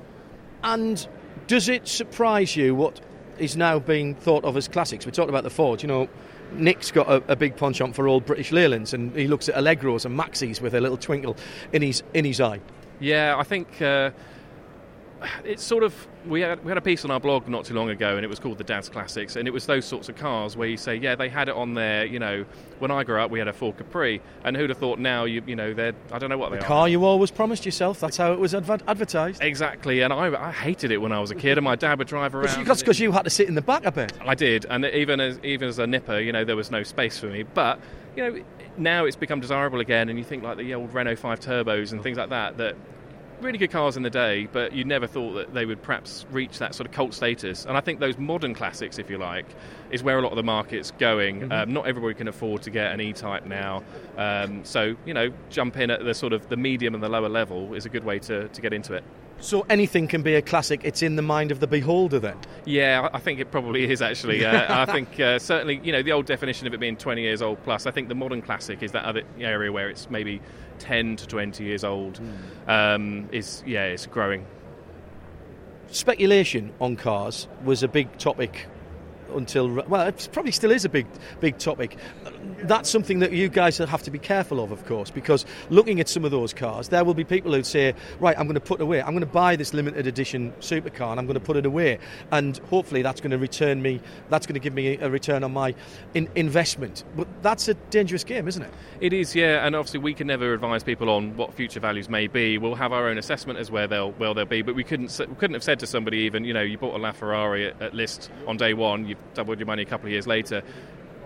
And does it surprise you what is now being thought of as classics? We talked about the Ford, you know. Nick's got a, a big penchant for old British Leylands, and he looks at Allegros and Maxis with a little twinkle in his in his eye. Yeah, I think uh, it's sort of we had we had a piece on our blog not too long ago, and it was called the Dad's Classics, and it was those sorts of cars where you say, yeah, they had it on there. You know, when I grew up, we had a Ford Capri, and who'd have thought now you you know they're I don't know what they are. Car you always promised yourself. That's how it was adver- advertised. Exactly, and I, I hated it when I was a kid, and my dad would drive around. That's because you had to sit in the back a bit. I did, and even as even as a nipper, you know, there was no space for me. But you know, now it's become desirable again, and you think like the old Renault Five Turbos and things like that. That really good cars in the day, but you never thought that they would perhaps reach that sort of cult status. And I think those modern classics, if you like, is where a lot of the market's going. Um, not everybody can afford to get an E-Type now, um, so you know, jump in at the sort of the medium and the lower level is a good way to, to get into it. So anything can be a classic. It's in the mind of the beholder. Then Yeah, I think it probably is actually. Uh, I think uh, certainly, you know, the old definition of it being 20 years old plus. I think the modern classic is that other area where it's maybe 10 to 20 years old. Um, is yeah, it's growing. speculation on cars was a big topic until well, it probably still is a big big topic. That's something that you guys have to be careful of, of course, because looking at some of those cars, there will be people who say, right, I'm going to put away, I'm going to buy this limited edition supercar, and I'm going to put it away, and hopefully that's going to return me, that's going to give me a return on my in- investment. But that's a dangerous game, isn't it? It is, yeah, and obviously we can never advise people on what future values may be. We'll have our own assessment as where they'll where they'll be, but we couldn't we couldn't have said to somebody even, you know, you bought a LaFerrari at, at list on day one, you've doubled your money a couple of years later.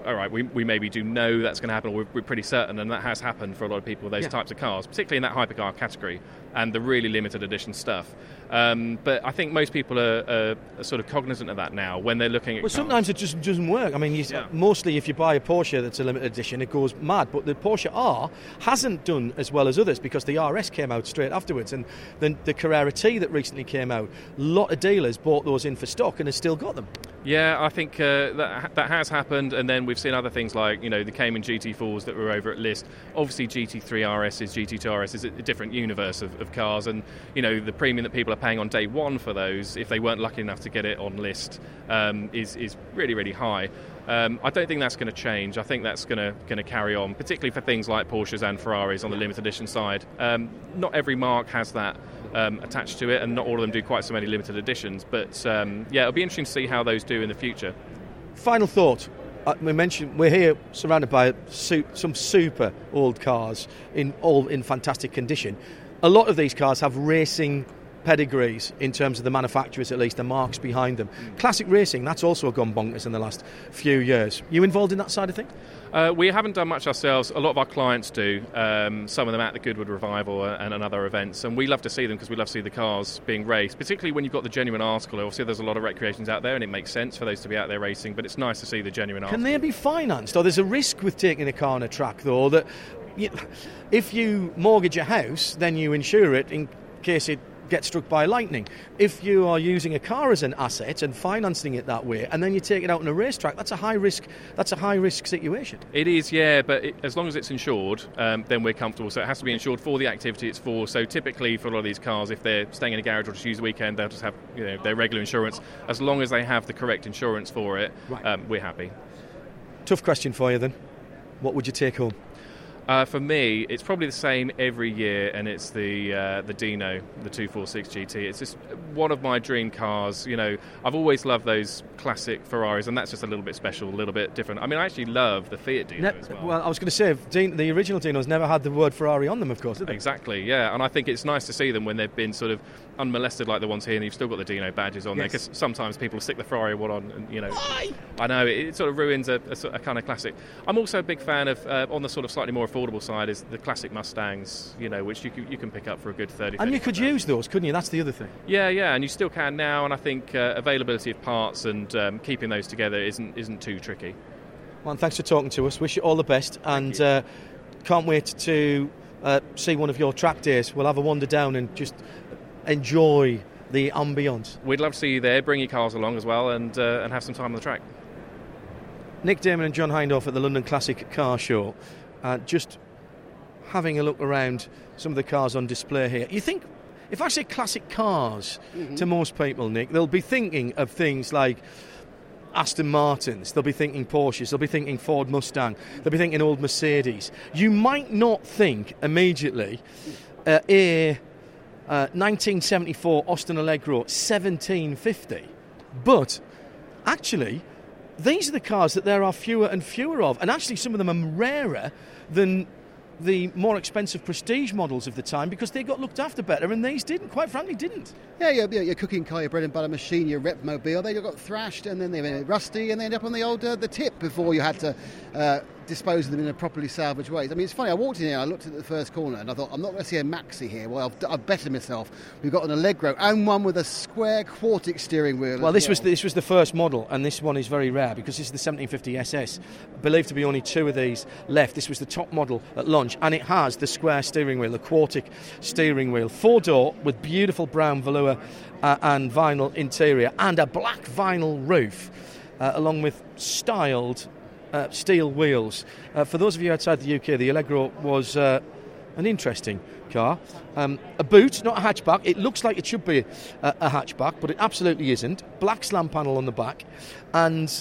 All right, we, we maybe do know that's going to happen, or we're, we're pretty certain, and that has happened for a lot of people with those Yeah. types of cars, particularly in that hypercar category and the really limited edition stuff. Um, but I think most people are, are, are sort of cognizant of that now when they're looking at. Well, cars. sometimes it just doesn't work. I mean, you, Yeah. mostly if you buy a Porsche that's a limited edition, it goes mad. But the Porsche R hasn't done as well as others because the RS came out straight afterwards, and then the Carrera T that recently came out, a lot of dealers bought those in for stock and have still got them. Yeah, I think uh, that that has happened, and then we've seen other things like you know the Cayman GT4s that were over at list. Obviously, GT3 RSs, GT2 RS is a different universe of, of cars, and you know the premium that people are paying on day one for those, if they weren't lucky enough to get it on list, um, is is really really high. Um, I don't think that's going to change. I think that's going to going to carry on, particularly for things like Porsches and Ferraris on the limited edition side. Um, not every marque has that um, attached to it, and not all of them do quite so many limited editions. But um, yeah, it'll be interesting to see how those do in the future. Final thought. Uh, we mentioned we're here surrounded by su- some super old cars in all in fantastic condition. A lot of these cars have racing pedigrees in terms of the manufacturers, at least the marques behind them. Classic racing that's also gone bonkers in the last few years. You involved in that side of things? Uh, we haven't done much ourselves. A lot of our clients do. Um, some of them at the Goodwood Revival and, and other events, and we love to see them because we love to see the cars being raced. Particularly when you've got the genuine article. Obviously, there's a lot of recreations out there, and it makes sense for those to be out there racing. But it's nice to see the genuine article. Can they be financed? Or there's a risk with taking a car on a track, though, that you, if you mortgage a house, then you insure it in case it gets struck by lightning. If you are using a car as an asset and financing it that way, and then you take it out on a racetrack, that's a high risk. That's a high risk situation. It is, yeah, but it, as long as it's insured, um, then we're comfortable. So it has to be insured for the activity it's for. So typically, for a lot of these cars, if they're staying in a garage or just use the weekend, they'll just have you know, their regular insurance. As long as they have the correct insurance for it, Right. um, we're happy. Tough question for you then. What would you take home? Uh, for me, it's probably the same every year, and it's the uh, the Dino, the 246 GT. It's just one of my dream cars. You know, I've always loved those classic Ferraris, and that's just a little bit special, a little bit different. I mean, I actually love the Fiat Dino Ne- as well. well, I was going to say, Dean, the original Dinos never had the word Ferrari on them, of course? Exactly, yeah, and I think it's nice to see them when they've been sort of unmolested like the ones here, and you've still got the Dino badges on there because sometimes people stick the Ferrari one on, and you know, I know it, it sort of ruins a, a of kind of classic. I'm also a big fan of uh, on the sort of slightly more affordable side is the classic Mustangs, you know, which you can, you can pick up for a good 30 And you could 35,000. use those, couldn't you? That's the other thing. Yeah, yeah, and you still can now, and I think uh, availability of parts and um, keeping those together isn't isn't too tricky. Well, thanks for talking to us. Wish you all the best, and uh, can't wait to uh, see one of your track days. We'll have a wander down and just enjoy the ambience. We'd love to see you there. Bring your cars along as well, and uh, and have some time on the track. Nick Daman and John Hindhaugh at the London Classic Car Show, uh, just having a look around some of the cars on display here. You think, if I say classic cars to most people, Nick, they'll be thinking of things like Aston Martins, they'll be thinking Porsches, they'll be thinking Ford Mustang, they'll be thinking old Mercedes. You might not think immediately uh, a uh, 1974 Austin Allegro 1750, but actually, these are the cars that there are fewer and fewer of, and actually, some of them are rarer than the more expensive prestige models of the time because they got looked after better, and these didn't. Quite frankly, didn't. Yeah, your, your, cooking car, your bread and butter machine, your rep mobile, they got thrashed and then they went rusty and they ended up on the old uh, the tip before you had to uh, dispose of them in a properly salvaged way. I mean, it's funny. I walked in here, I looked at the first corner, and I thought, I'm not going to see a Maxi here. Well, I've, I've bettered myself. We've got an Allegro and one with a square Quartic steering wheel. Well, this was the, this was the first model, and this one is very rare because this is the 1750 SS. Believed to be only two of these left. This was the top model at launch, and it has the square steering wheel, the Quartic steering wheel, four door with beautiful brown velour uh, and vinyl interior, and a black vinyl roof, uh, along with styled uh, steel wheels. Uh, for those of you outside the UK, the Allegro was. Uh, an interesting car. Um, a boot, not a hatchback. It looks like it should be a, a hatchback, but it absolutely isn't. Black slam panel on the back, and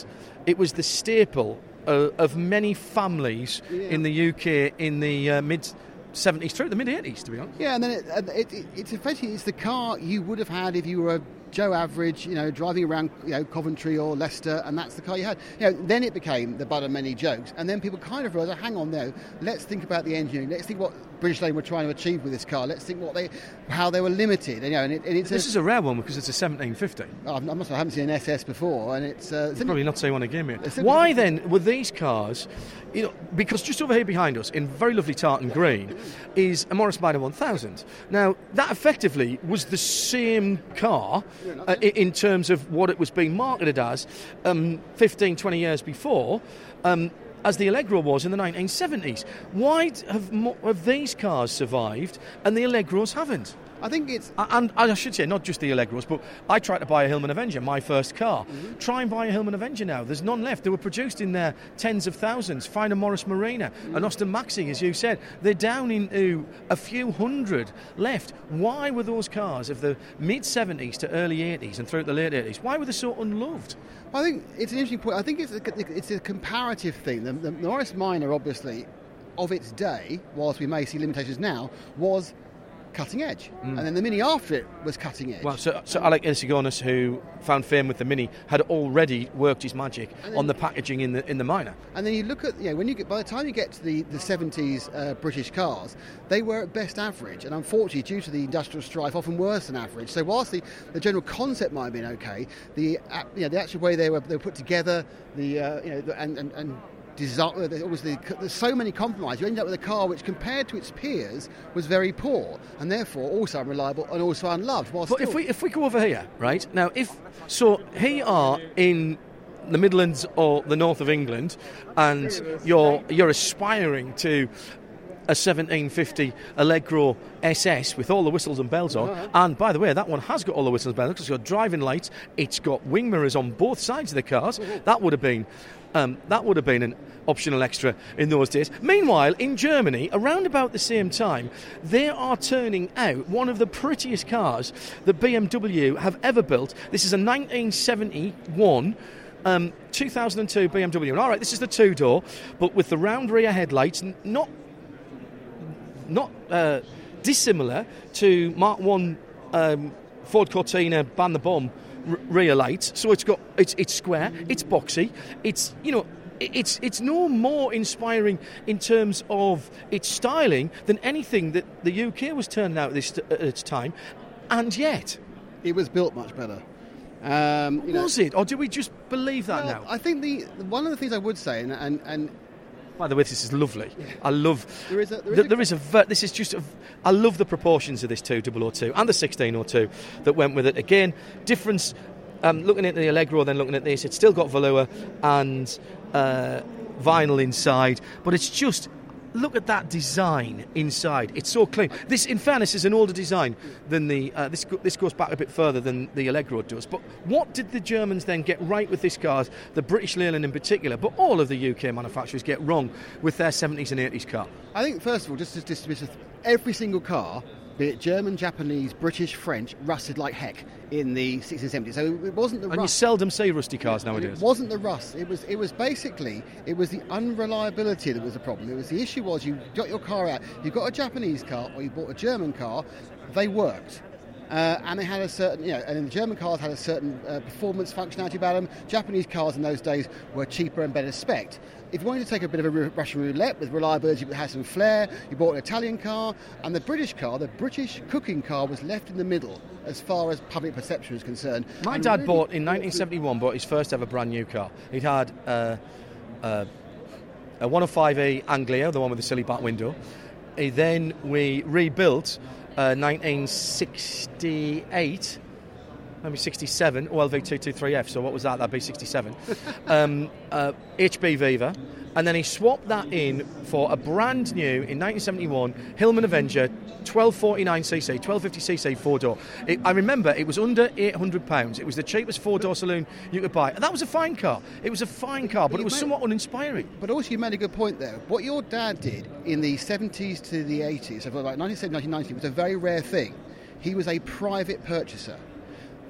it was the staple uh, of many families in the UK in the uh, mid 70s through the mid 80s, to be honest. Yeah, and then it, it, it, it's effectively it's the car you would have had if you were a Joe Average, you know, driving around, you know, Coventry or Leicester, and that's the car you had. You know, then it became the butt of many jokes, and then people kind of realised, hang on, though, let's think about the engineering. Let's think what British Leyland were trying to achieve with this car. Let's think what they, how they were limited. And, you know, and, it, and it's This a, is a rare one because it's a 1750. I must I haven't seen an SS before, and it's, uh, Probably not say one again, a- Why then were these cars, you know, because just over here behind us, in very lovely tartan green, is a Morris Minor 1000. Now, that effectively was the same car uh, in terms of what it was being marketed as um, 15, 20 years before. Um, as the Allegro was in the 1970s. Why have, have these cars survived and the Allegros haven't? I think it's And I should say, not just the Allegros, but I tried to buy a Hillman Avenger, my first car. Mm-hmm. Try and buy a Hillman Avenger now. There's none left. They were produced in their tens of thousands. Find a Morris Marina, an mm-hmm. Austin Maxi, as you said. They're down into a few hundred left. Why were those cars of the mid 70s to early 80s and throughout the late 80s, why were they so unloved? I think it's an interesting point. I think it's a, it's a comparative thing. The, the Morris Minor, obviously, of its day, whilst we may see limitations now, was cutting edge, and then the Mini after it was cutting edge. Well, so, so Alec Issigonis, who found fame with the Mini, had already worked his magic on the packaging in the in the minor. And then you look at, you know, when you get, by the time you get to the, the 70s uh, British cars, they were at best average, and unfortunately, due to the industrial strife, often worse than average. So whilst the, the general concept might have been okay, the uh, you know, the actual way they were they were put together, the uh, you know, the, and and, and Design, obviously, uh, there's so many compromises. You end up with a car which, compared to its peers, was very poor and therefore also unreliable and also unloved. But still, if we if we go over here, right now, if so, here you are in the Midlands or the north of England, and you're you're aspiring to a 1750 Allegro SS with all the whistles and bells on. Uh-huh. And by the way, that one has got all the whistles and bells because it's got driving lights, it's got wing mirrors on both sides of the cars. Uh-huh. That would have been um, that would have been an optional extra in those days. Meanwhile, in Germany, around about the same time, they are turning out one of the prettiest cars that BMW have ever built. This is a 1971. Um, 2002 BMW. And all right, this is the two door, but with the round rear headlights, not not uh, dissimilar to Mark One um, Ford Cortina ban the bomb r- rear lights. So it's got it's it's square, it's boxy, it's you know. It's it's no more inspiring in terms of its styling than anything that the UK was turning out at this at its time, and yet it was built much better. Um, you know, was it, or do we just believe that Well, now? I think the one of the things I would say, and, and, and By the way, this is lovely. I love. There is a- there is th- a- there is a ver- this is just. A, I love the proportions of this 2002 and the 1602 that went with it. Again, difference. Um, looking at the Allegro, then looking at this, it's still got velour and uh, vinyl inside, but it's just. Look at that design inside. It's so clean. This, in fairness, is an older design than the. Uh, this this goes back a bit further than the Allegro does. But what did the Germans then get right with this car? The British Leyland in particular, but all of the UK manufacturers get wrong with their 70s and 80s car. I think, first of all, just to dismiss every single car, be it German, Japanese, British, French, rusted like heck in the 60s and 70s. So it wasn't the And you seldom see rusty cars nowadays. It wasn't the rust. It was. It was basically. It was the unreliability that was the problem. It was the issue was you got your car out. You got a Japanese car or you bought a German car. They worked. Uh, and they had a certain, you know, and the German cars had a certain uh, performance functionality about them. Japanese cars in those days were cheaper and better spec If you wanted to take a bit of a Russian roulette with reliability, but had some flair, you bought an Italian car, and the British car, the British cooking car, was left in the middle as far as public perception is concerned. My And dad really bought in 1971 bought his first ever brand new car. He'd had uh, uh, a 105e Anglia, the one with the silly back window. He then we rebuilt uh, 1968, maybe 67 or LV223F. So what was that? That'd be 67. um, uh, HB Viva. And then he swapped that in for a brand new in 1971 Hillman Avenger 1249cc, 1250cc four door. I remember it was under 800 pounds. It was the cheapest four door saloon you could buy, and that was a fine car. It was a fine car, but it was made- somewhat uninspiring. But also, you made a good point there. What your dad did in the 70s to the 80s, so like 1970, 1990, was a very rare thing. He was a private purchaser.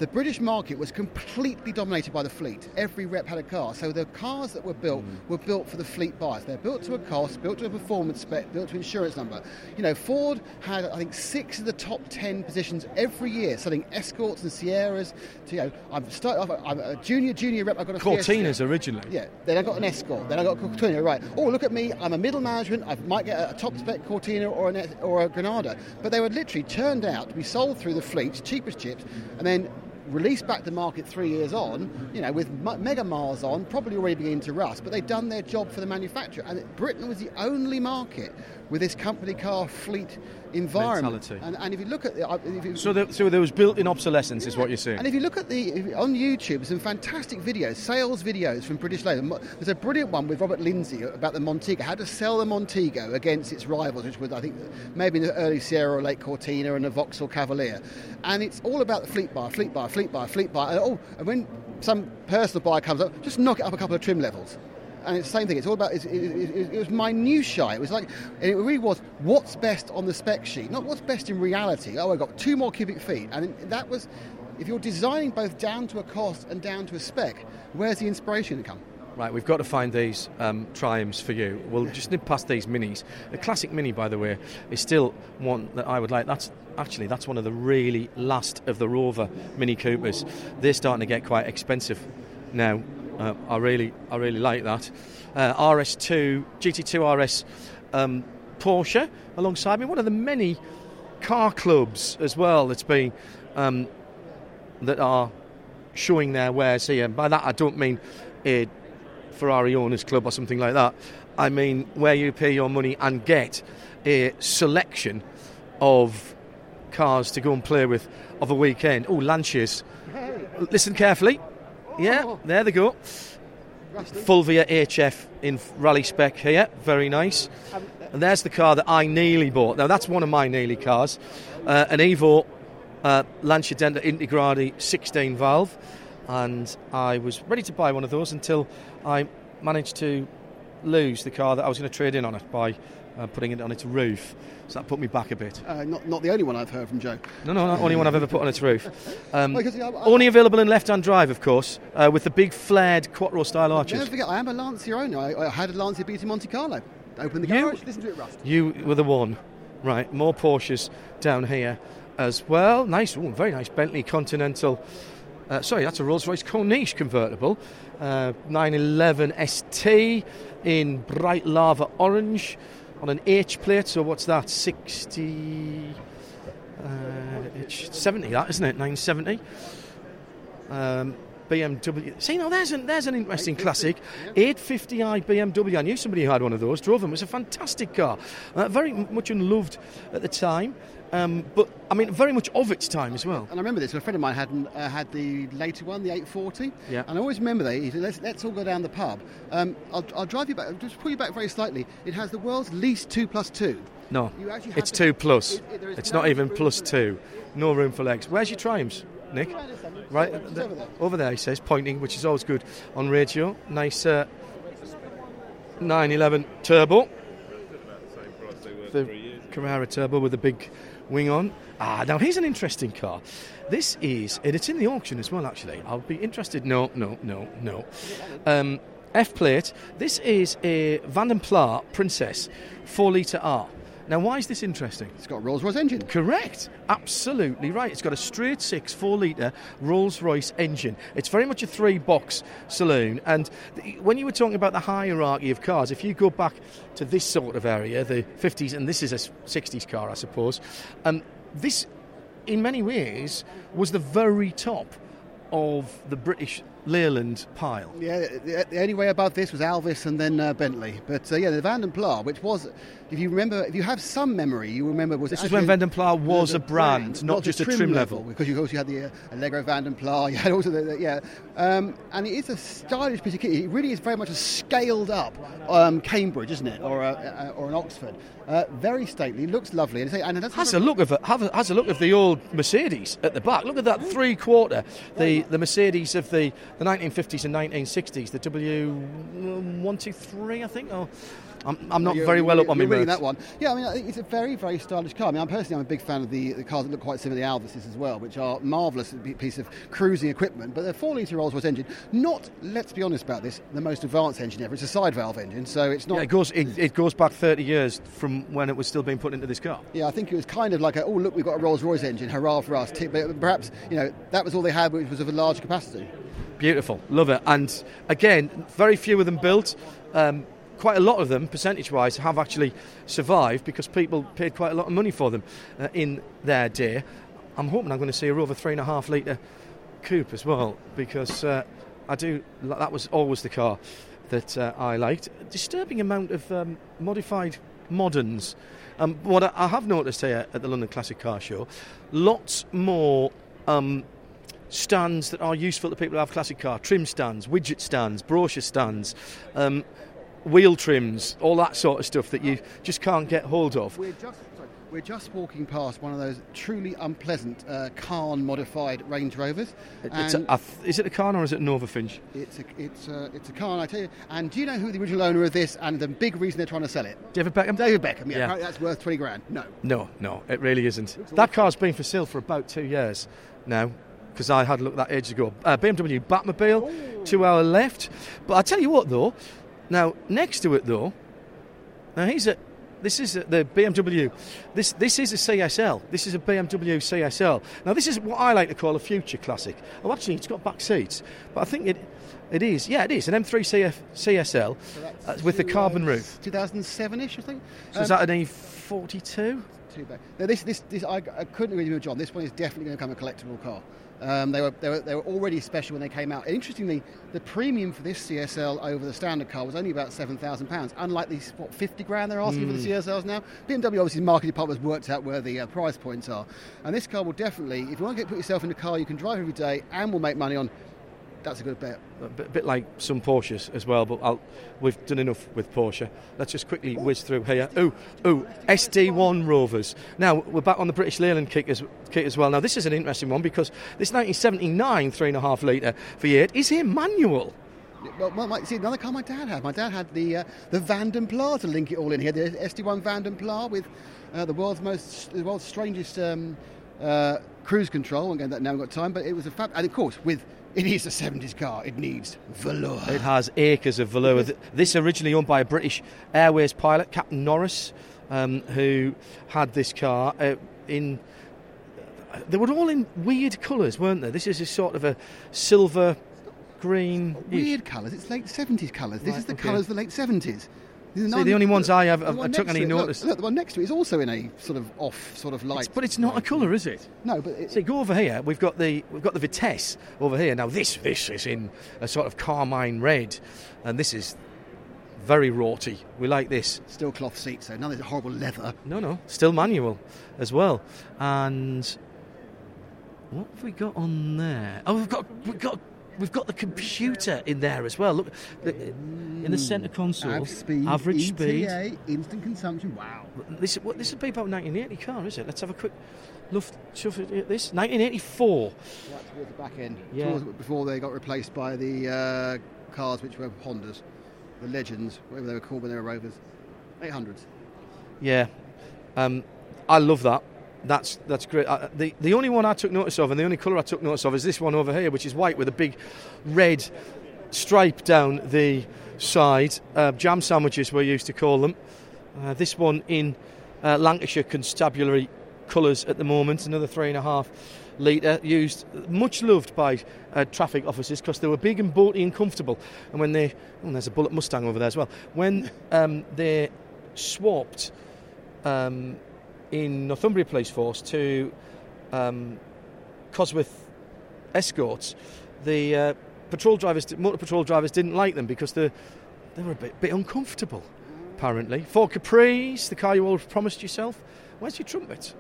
The British market was completely dominated by the fleet. Every rep had a car. So the cars that were built mm. were built for the fleet buyers. They're built to a cost, built to a performance spec, built to insurance number. You know, Ford had, I think, six of the top 10 positions every year, selling Escorts and Sierras. To, you know, I'm, start off, I'm a junior, junior rep. I've got a. Cortinas originally. Yeah, then I got an Escort, then I got a Cortina, right. Oh, look at me, I'm a middle management, I might get a, a top spec Cortina or, an, or a Granada. But they were literally turned out to be sold through the fleet, cheapest chips, and then released back to market three years on, you know, with mega miles on, probably already beginning to rust, but they've done their job for the manufacturer. And Britain was the only market with this company car fleet environment. Mentality. And, and if you look at the... uh, you, So, there, so there was built-in obsolescence, is what you're saying. and if you look at the on YouTube, there's some fantastic videos, sales videos from British Leyland. There's a brilliant one with Robert Lindsay about the Montego, how to sell the Montego against its rivals, which was I think maybe the early Sierra or late Cortina and the Vauxhall Cavalier. And it's all about the fleet buyer, fleet buyer, fleet buyer, fleet buyer. And, oh, and when some personal buyer comes up, just knock it up a couple of trim levels. And it's the same thing. It's all about. It's, it, it, it was minutiae. It was like, it really was what's best on the spec sheet, not what's best in reality. Oh, I got two more cubic feet, and that was. If you're designing both down to a cost and down to a spec, where's the inspiration to come? Right, we've got to find these um, triumphs for you. We'll just nip past these minis. The classic mini, by the way, is still one that I would like. That's actually that's one of the really last of the Rover Mini Coopers. They're starting to get quite expensive now. Uh, I really, I really like that. Uh, RS2, GT2 RS um, Porsche alongside me. One of the many car clubs as well that's been um, that are showing their wares here. And by that, I don't mean a Ferrari owners club or something like that. I mean where you pay your money and get a selection of cars to go and play with of a weekend. Oh, Lancias. Listen carefully. Yeah, there they go. Fulvia HF in rally spec here. Very nice. And there's the car that I nearly bought. Now, that's one of my nearly cars. Uh, an Evo uh, Lancia Delta Integrale 16 valve. And I was ready to buy one of those until I managed to lose the car that I was going to trade in on it by uh, putting it on its roof. So that put me back a bit. Uh, not, not the only one I've heard from Joe. No, no, not the only one I've ever put on its roof. Um, Well, yeah, I- only available in left-hand drive, of course, uh, with the big flared Quattro-style arches. Don't forget, I am a Lancia owner. I, I had a Lancia Beta Monte Carlo. Open the You- garage, listen to it rust. You were the one, right? More Porsches down here as well. Nice, ooh, very nice Bentley Continental. Uh, sorry, that's a Rolls-Royce Corniche convertible, uh, 911 ST in bright lava orange on an H plate. So what's that? 60, uh, it's 70, that isn't it? 970. Um, BMW. See, now there's an, there's an interesting classic. 850i BMW. I knew somebody who had one of those, drove them. It was a fantastic car. Uh, very much unloved at the time. Um, but I mean, very much of its time as well. And I remember this. A friend of mine had uh, had the later one, the 840. Yeah. And I always remember that. He said, let's, let's all go down the pub. Um, I'll, I'll drive you back. I'll just pull you back very slightly. It has the world's least two plus two. No, You actually have it's to- two plus. It- it- it's no not even room plus for- two. No room for legs. Where's your triumphs, Nick? Right It's the- over there. over there. He says, pointing, which is always good on radio. Nice uh, 911 turbo. The Carrera turbo with a big wing on. Ah, now here's an interesting car. This is, and it's in the auction as well. Actually, I'll be interested. No, no, no, no. Um, F plate. This is a Vanden Pla Princess 4 litre R. Now, why is this interesting? It's got a Rolls Royce engine. Correct. Absolutely right. It's got a straight six, four litre Rolls Royce engine. It's very much a three box saloon. And th- when you were talking about the hierarchy of cars, if you go back to this sort of area, the 50s, and this is a 60s car, I suppose, um, this, in many ways, was the very top of the British Leyland pile. Yeah, the, the only way above this was Alvis and then uh, Bentley. But uh, yeah, the Vanden Pla, which was, if you remember, if you have some memory, you remember was This is when Vanden Pla was a brand, not the just a trim level. Because you also had the uh, Allegro Vanden Pla, you had also the, the yeah, um, and it is a stylish piece of kit. It really is very much a scaled up um, Cambridge, isn't it, or a, a, or an Oxford. Uh, very stately, looks lovely, and, and it has, a look of. Have a, has a look of the old Mercedes at the back. Look at that three quarter. The the Mercedes of the, the 1950s and 1960s. The W one two three, I think. Oh, I'm, I'm not You're- very well up on my reading that one. Yeah, I mean, it's a very, very stylish car. I mean, I'm personally, I'm a big fan of the, the cars that look quite similar to the Alvises as well, which are marvellous piece of cruising equipment. But they're four litre Rolls Royce engine, not, let's be honest about this, the most advanced engine ever. It's a side valve engine, so it's not. Yeah, it goes it, it goes back 30 years from when it was still being put into this car. Yeah, I think it was kind of like, a, oh look, we've got a Rolls Royce engine, hurrah for us. But perhaps you know that was all they had, which was of a large capacity. Beautiful, love it. And again, very few of them built. Um, quite a lot of them, percentage-wise, have actually survived because people paid quite a lot of money for them uh, in their day. I'm hoping I'm going to see a Rover three and a half litre coupe as well because uh, I do. That was always the car that uh, I liked. A disturbing amount of um, modified moderns. Um, what I, I have noticed here at the London Classic Car Show, lots more. Um, stands that are useful to people who have classic car trim stands, widget stands, brochure stands, um, wheel trims, all that sort of stuff that you just can't get hold of. We're just, sorry, we're just walking past one of those truly unpleasant uh, Kahn modified Range Rovers. It's a, a is it a Kahn or is it an Overfinch? It's a, it's a, it's a car, I tell you. And do you know who the original owner of this and the big reason they're trying to sell it? David Beckham? David Beckham, yeah. Yeah. That's worth 20 grand. No. No, no, it really isn't. That car's been for sale for about two years now. Because I had a look at that ages ago. Uh, BMW Batmobile, two our left. But I tell you what, though. Now next to it, though, now he's a. This is a, the BMW. This this is a CSL. This is a BMW CSL. Now this is what I like to call a future classic. Oh, actually, it's got back seats, but I think it it is. Yeah, it is an M3 CF, CSL uh, with the carbon roof. 2007-ish, I think. So is that an E42? Too bad. Now this, this, this, I, I couldn't agree with John. This one is definitely going to become a collectible car. Um, they, were, they, were, they were already special when they came out. And interestingly, the premium for this CSL over the standard car was only about £7,000, unlike these, what, 50 grand they're asking for the CSLs now. BMW, obviously, the marketing department has worked out where the uh, price points are. And this car will definitely, if you want to get, put yourself in a car you can drive every day and will make money on, that's a good bet. a bit, a bit like some Porsches as well, but I'll, we've done enough with Porsche. Let's just quickly whiz through here. Oh, oh, SD1 Rovers. Now, we're back on the British Leyland kit as, kit as well. Now, this is an interesting one because this 1979 3.5 litre V8 is here manual. Well, my, see, another car my dad had. My dad had the uh, the Vanden Pla to link it all in here. The SD1 Vanden Pla with uh, the world's most, the world's strangest um, uh, cruise control. Again, that now we've got time, but it was a fab. And of course, with it is a 70s car. It needs velour. It has acres of velour. Th- This originally owned by a British Airways pilot, Captain Norris, um, who had this car uh, in. They were all in weird colours, weren't they? This is a sort of a silver, green. Weird colours. It's late 70s colours. This Right, is the okay. colours of the late 70s. See, the only ones I have, the I took any to it- look, notice. Look, the one next to it is also in a sort of off, sort of light. But it's not a colour, is it? no, but it, See, go over here. We've got the we've got the Vitesse over here. Now this this is in a sort of carmine red, and this is very rorty. We like this. still cloth seats, so none of this horrible leather. No, no, still manual as well. And what have we got on there? Oh, we've got we've got we've got the computer in there as well. Look, the, in the centre console, Av speed, average ETA, speed. instant consumption. Wow. This what this would be about 1980 car, is it? Let's have a quick look. Chuff at this 1984. Right towards the back end. Yeah. Towards, before they got replaced by the uh, cars which were Hondas, the Legends, whatever they were called when they were Rovers. 800s. Yeah, um, I love that. That's that's great. The the only one I took notice of, and the only colour I took notice of, is this one over here, which is white with a big red stripe down the side. Uh, jam sandwiches, we used to call them. Uh, this one in uh, Lancashire constabulary colours at the moment, another three and a half litre, used much loved by uh, traffic officers because they were big and boaty and comfortable. And when they, oh, there's a Bullitt Mustang over there as well. When um, they swapped um, in Northumbria Police Force to um, Cosworth Escorts, the uh, patrol drivers, motor patrol drivers, didn't like them because they they were a bit, bit uncomfortable. Apparently, Ford Capris, the car you all promised yourself. Where's your trumpet?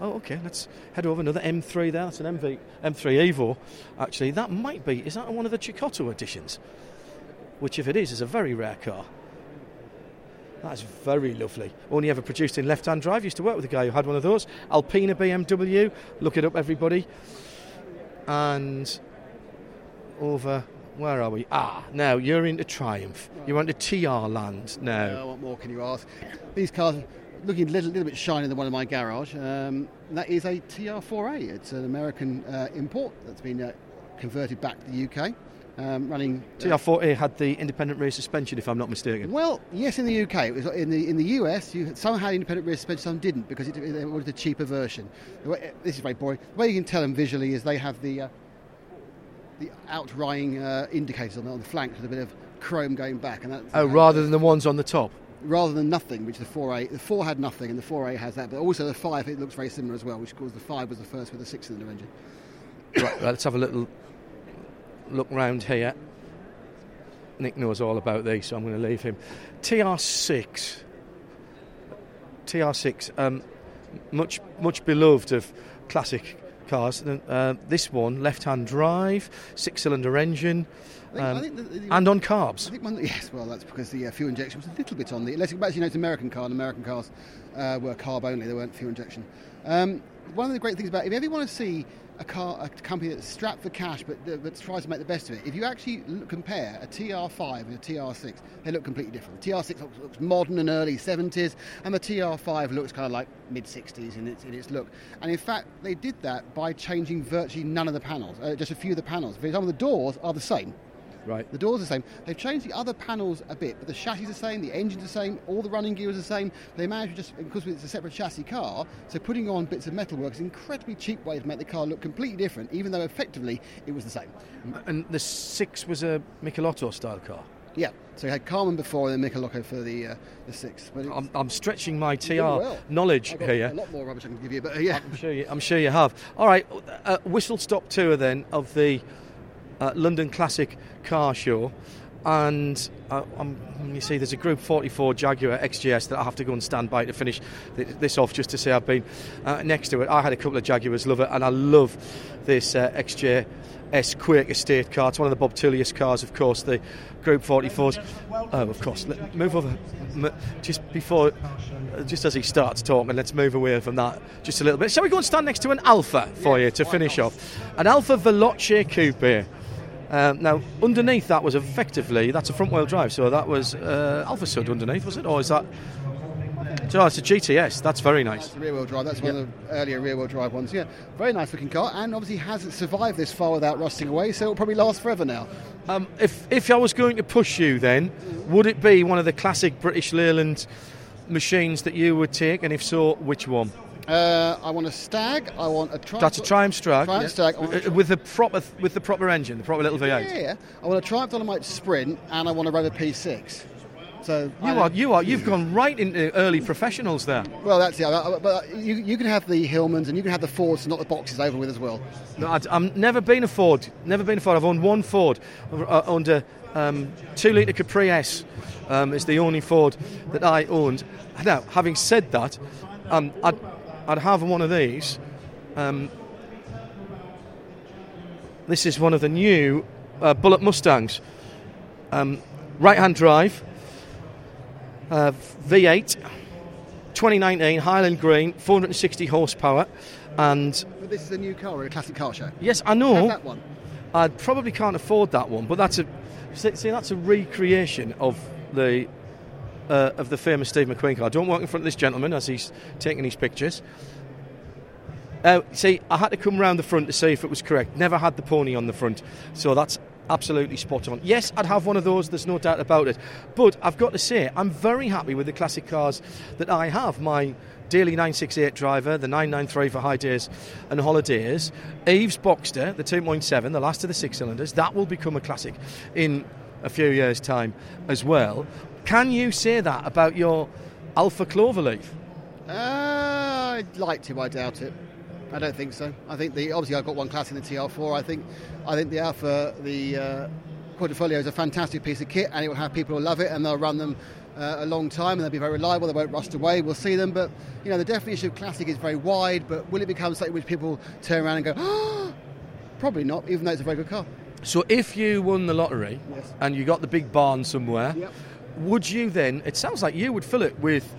Oh, okay. Let's head over another M3 there. That's an MV, M3 Evo. Actually, that might be. Is that one of the Cecotto editions? Which, if it is, is a very rare car. That's very lovely. Only ever produced in left-hand drive. Used to work with a guy who had one of those. Alpina BMW. Look it up, everybody. And over, where are we? Ah, now you're into Triumph. You're into TR land now. Uh, what more can you ask? These cars are looking a little, little bit shinier than one in my garage. Um, that is a TR4A. It's an American uh, import that's been uh, converted back to the UK. Um, running uh, TR4A had the independent rear suspension, if I'm not mistaken. Well, yes, in the UK. It was in the in the US. You some had independent rear suspension, some didn't because it, it was the cheaper version. This is very boring. The way you can tell them visually is they have the uh, the outrying uh, indicators on the, on the flanks with a bit of chrome going back, and that. Oh, rather than the ones on the top. rather than nothing, which the 4A, the 4 had nothing, and the 4A has that. But also the 5, it looks very similar as well, which of course the 5 was the first with a six-cylinder engine. Right, let's have a little look round here. Nick knows all about these, so I'm going to leave him. TR6. TR6, um, much much beloved of classic cars. Uh, this one, left-hand drive, six-cylinder engine, I think- I um, think the- the- and on I carbs. think one, yes, well, that's because the uh, fuel injection was a little bit on the. Let's actually know it's an American car, and American cars uh, were carb only; they weren't fuel injection. Um, one of the great things about if you ever want to see a car, a company that's strapped for cash but but tries to make the best of it, if you actually look, compare a TR5 and a TR6, they look completely different. The TR6 looks, looks modern and early 70s, and the TR5 looks kind of like mid 60s in its in its look. And in fact, they did that by changing virtually none of the panels, uh, just a few of the panels. For example, the doors are the same. Right. The doors are the same. They've changed the other panels a bit, but the chassis is the same, the engine's the same, all the running gear is the same. They managed to just, because it's a separate chassis car, so putting on bits of metalwork is an incredibly cheap way to make the car look completely different, even though effectively it was the same. And the six was a Michelotti style car. Yeah, so you had Karmann before and then Michelotti for the uh, the six. But I'm, I'm stretching my TR well. knowledge here. A lot more rubbish I can give you, but uh, yeah. I'm sure you, I'm sure you have. All right, uh, whistle stop tour then of the uh, London Classic Car Show, and uh, um, you see there's a Group 44 Jaguar XJS that I have to go and stand by to finish th- this off, just to say I've been uh, next to it. I had a couple of Jaguars, love it, and I love this uh, XJS Quake Estate car. It's one of the Bob Tullius cars, of course. The Group 44s. Oh, of course. Let, move over just before uh, just as he starts talking, let's move away from that just a little bit. Shall we go and stand next to an Alfa for you to finish off? An Alfa Veloce Coupe. Um, now, underneath that was effectively that's a front wheel drive, so that was uh, Alfasud underneath, was it, or is that? So it's a GTS. That's very nice. It's a rear wheel drive. That's one of the earlier rear wheel drive ones. Yeah, very nice looking car, and obviously hasn't survived this far without rusting away, so it'll probably last forever now. Um, if if I was going to push you, then would it be one of the classic British Leyland machines that you would take, and if so, which one? Uh, I want a stag. I want a Triumph. That's a Triumph Stag, Triumph yeah. Stag. I Uh, with the proper with the proper engine, the proper little V8. Yeah, yeah. I want a Triumph Dolomite Sprint and I want a Rover P6. So You are, you are, you've gone right into early professionals there. Well, that's it. Uh, But you, you can have the Hillmans and you can have the Fords, not the boxes over with as well. No, I'd, I've never been a Ford. Never been a Ford. I've owned one Ford. Uh, owned a um, two litre Capri S. Um, it's the only Ford that I owned. Now, having said that, um, I'd, I'd have one of these. Um, this is one of the new uh, Bullitt Mustangs. Um, right-hand drive, uh, V8, 2019 Highland Green, 460 horsepower, and But this is a new car, or a classic car show. yes, I know. Have that one. I probably can't afford that one, but that's a see, that's a recreation of the uh, of the famous Steve McQueen car. I Don't walk in front of this gentleman as he's taking his pictures. Uh, see, I had to come round the front to see if it was correct. Never had the pony on the front, so that's absolutely spot on. Yes, I'd have one of those. There's no doubt about it. But I've got to say, I'm very happy with the classic cars that I have. My daily 968 driver, the 993 for high days and holidays, Eves Boxster, the 2.7, the last of the six cylinders. That will become a classic in a few years' time as well. Can you say that about your Alfa Cloverleaf? Uh, I'd like to. I doubt it. I don't think so. I think the obviously I've got one class in the TR4. I think I think the Alfa the uh, Quadrifoglio is a fantastic piece of kit, and it will have people who love it, and they'll run them uh, a long time, and they'll be very reliable. They won't rust away. We'll see them, but you know the definition of classic is very wide. But will it become something which people turn around and go? Oh, probably not, even though it's a very good car. So if you won the lottery Yes. and you got the big barn somewhere, Yep. Would you then? It sounds like you would fill it with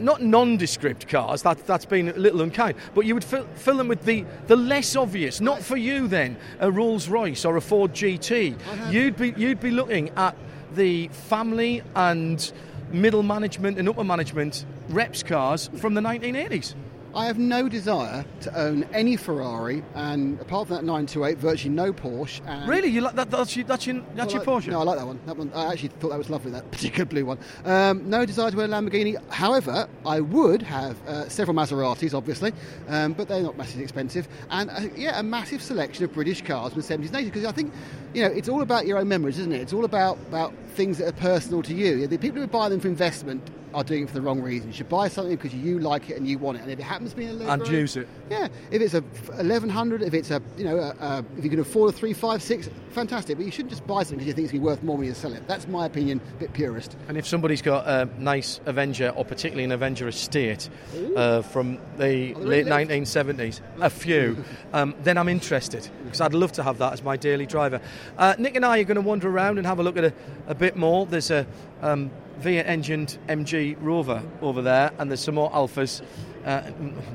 not nondescript cars. That that's been a little unkind, but you would fill, fill them with the the less obvious. Not for you then, a Rolls Royce or a Ford GT. Uh-huh. You'd be you'd be looking at the family and middle management and upper management reps cars from the 1980s. I have no desire to own any Ferrari, and apart from that 928, virtually no Porsche. And Really, you like that? That's your that's your, that's I your Porsche. No, I like that one. That one. I actually thought that was lovely. That particular blue one. Um, no desire to own a Lamborghini. However, I would have uh, several Maseratis, obviously, um, but they're not massively expensive. And uh, yeah, a massive selection of British cars from the 70s and 80s. Because I think, you know, it's all about your own memories, isn't it? It's all about about things that are personal to you. The people who buy them for investment are doing it for the wrong reason. You should buy something because you like it and you want it, and if it happens to be a And use it. yeah, if it's a 1100, if it's a you know, a, a, if you can afford a 356, fantastic. But you shouldn't just buy something because you think it's going to be worth more when you sell it. That's my opinion, a bit purist. And if somebody's got a nice Avenger, or particularly an Avenger estate uh, from the late 1970s, a few, um, then I'm interested because I'd love to have that as my daily driver. Uh, Nick and I are going to wander around and have a look at a, a bit more. There's a um, V8 engined MG Rover over there, and there's some more Alfas. Uh,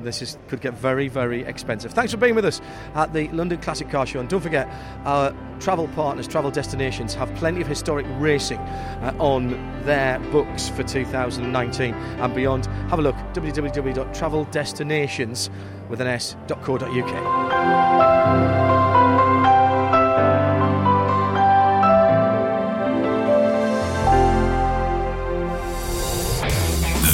this is, could get very, very expensive. Thanks for being with us at the London Classic Car Show. And don't forget, our travel partners, travel destinations, have plenty of historic racing uh, on their books for 2019 and beyond. Have a look www.traveldestinations with an s.co.uk.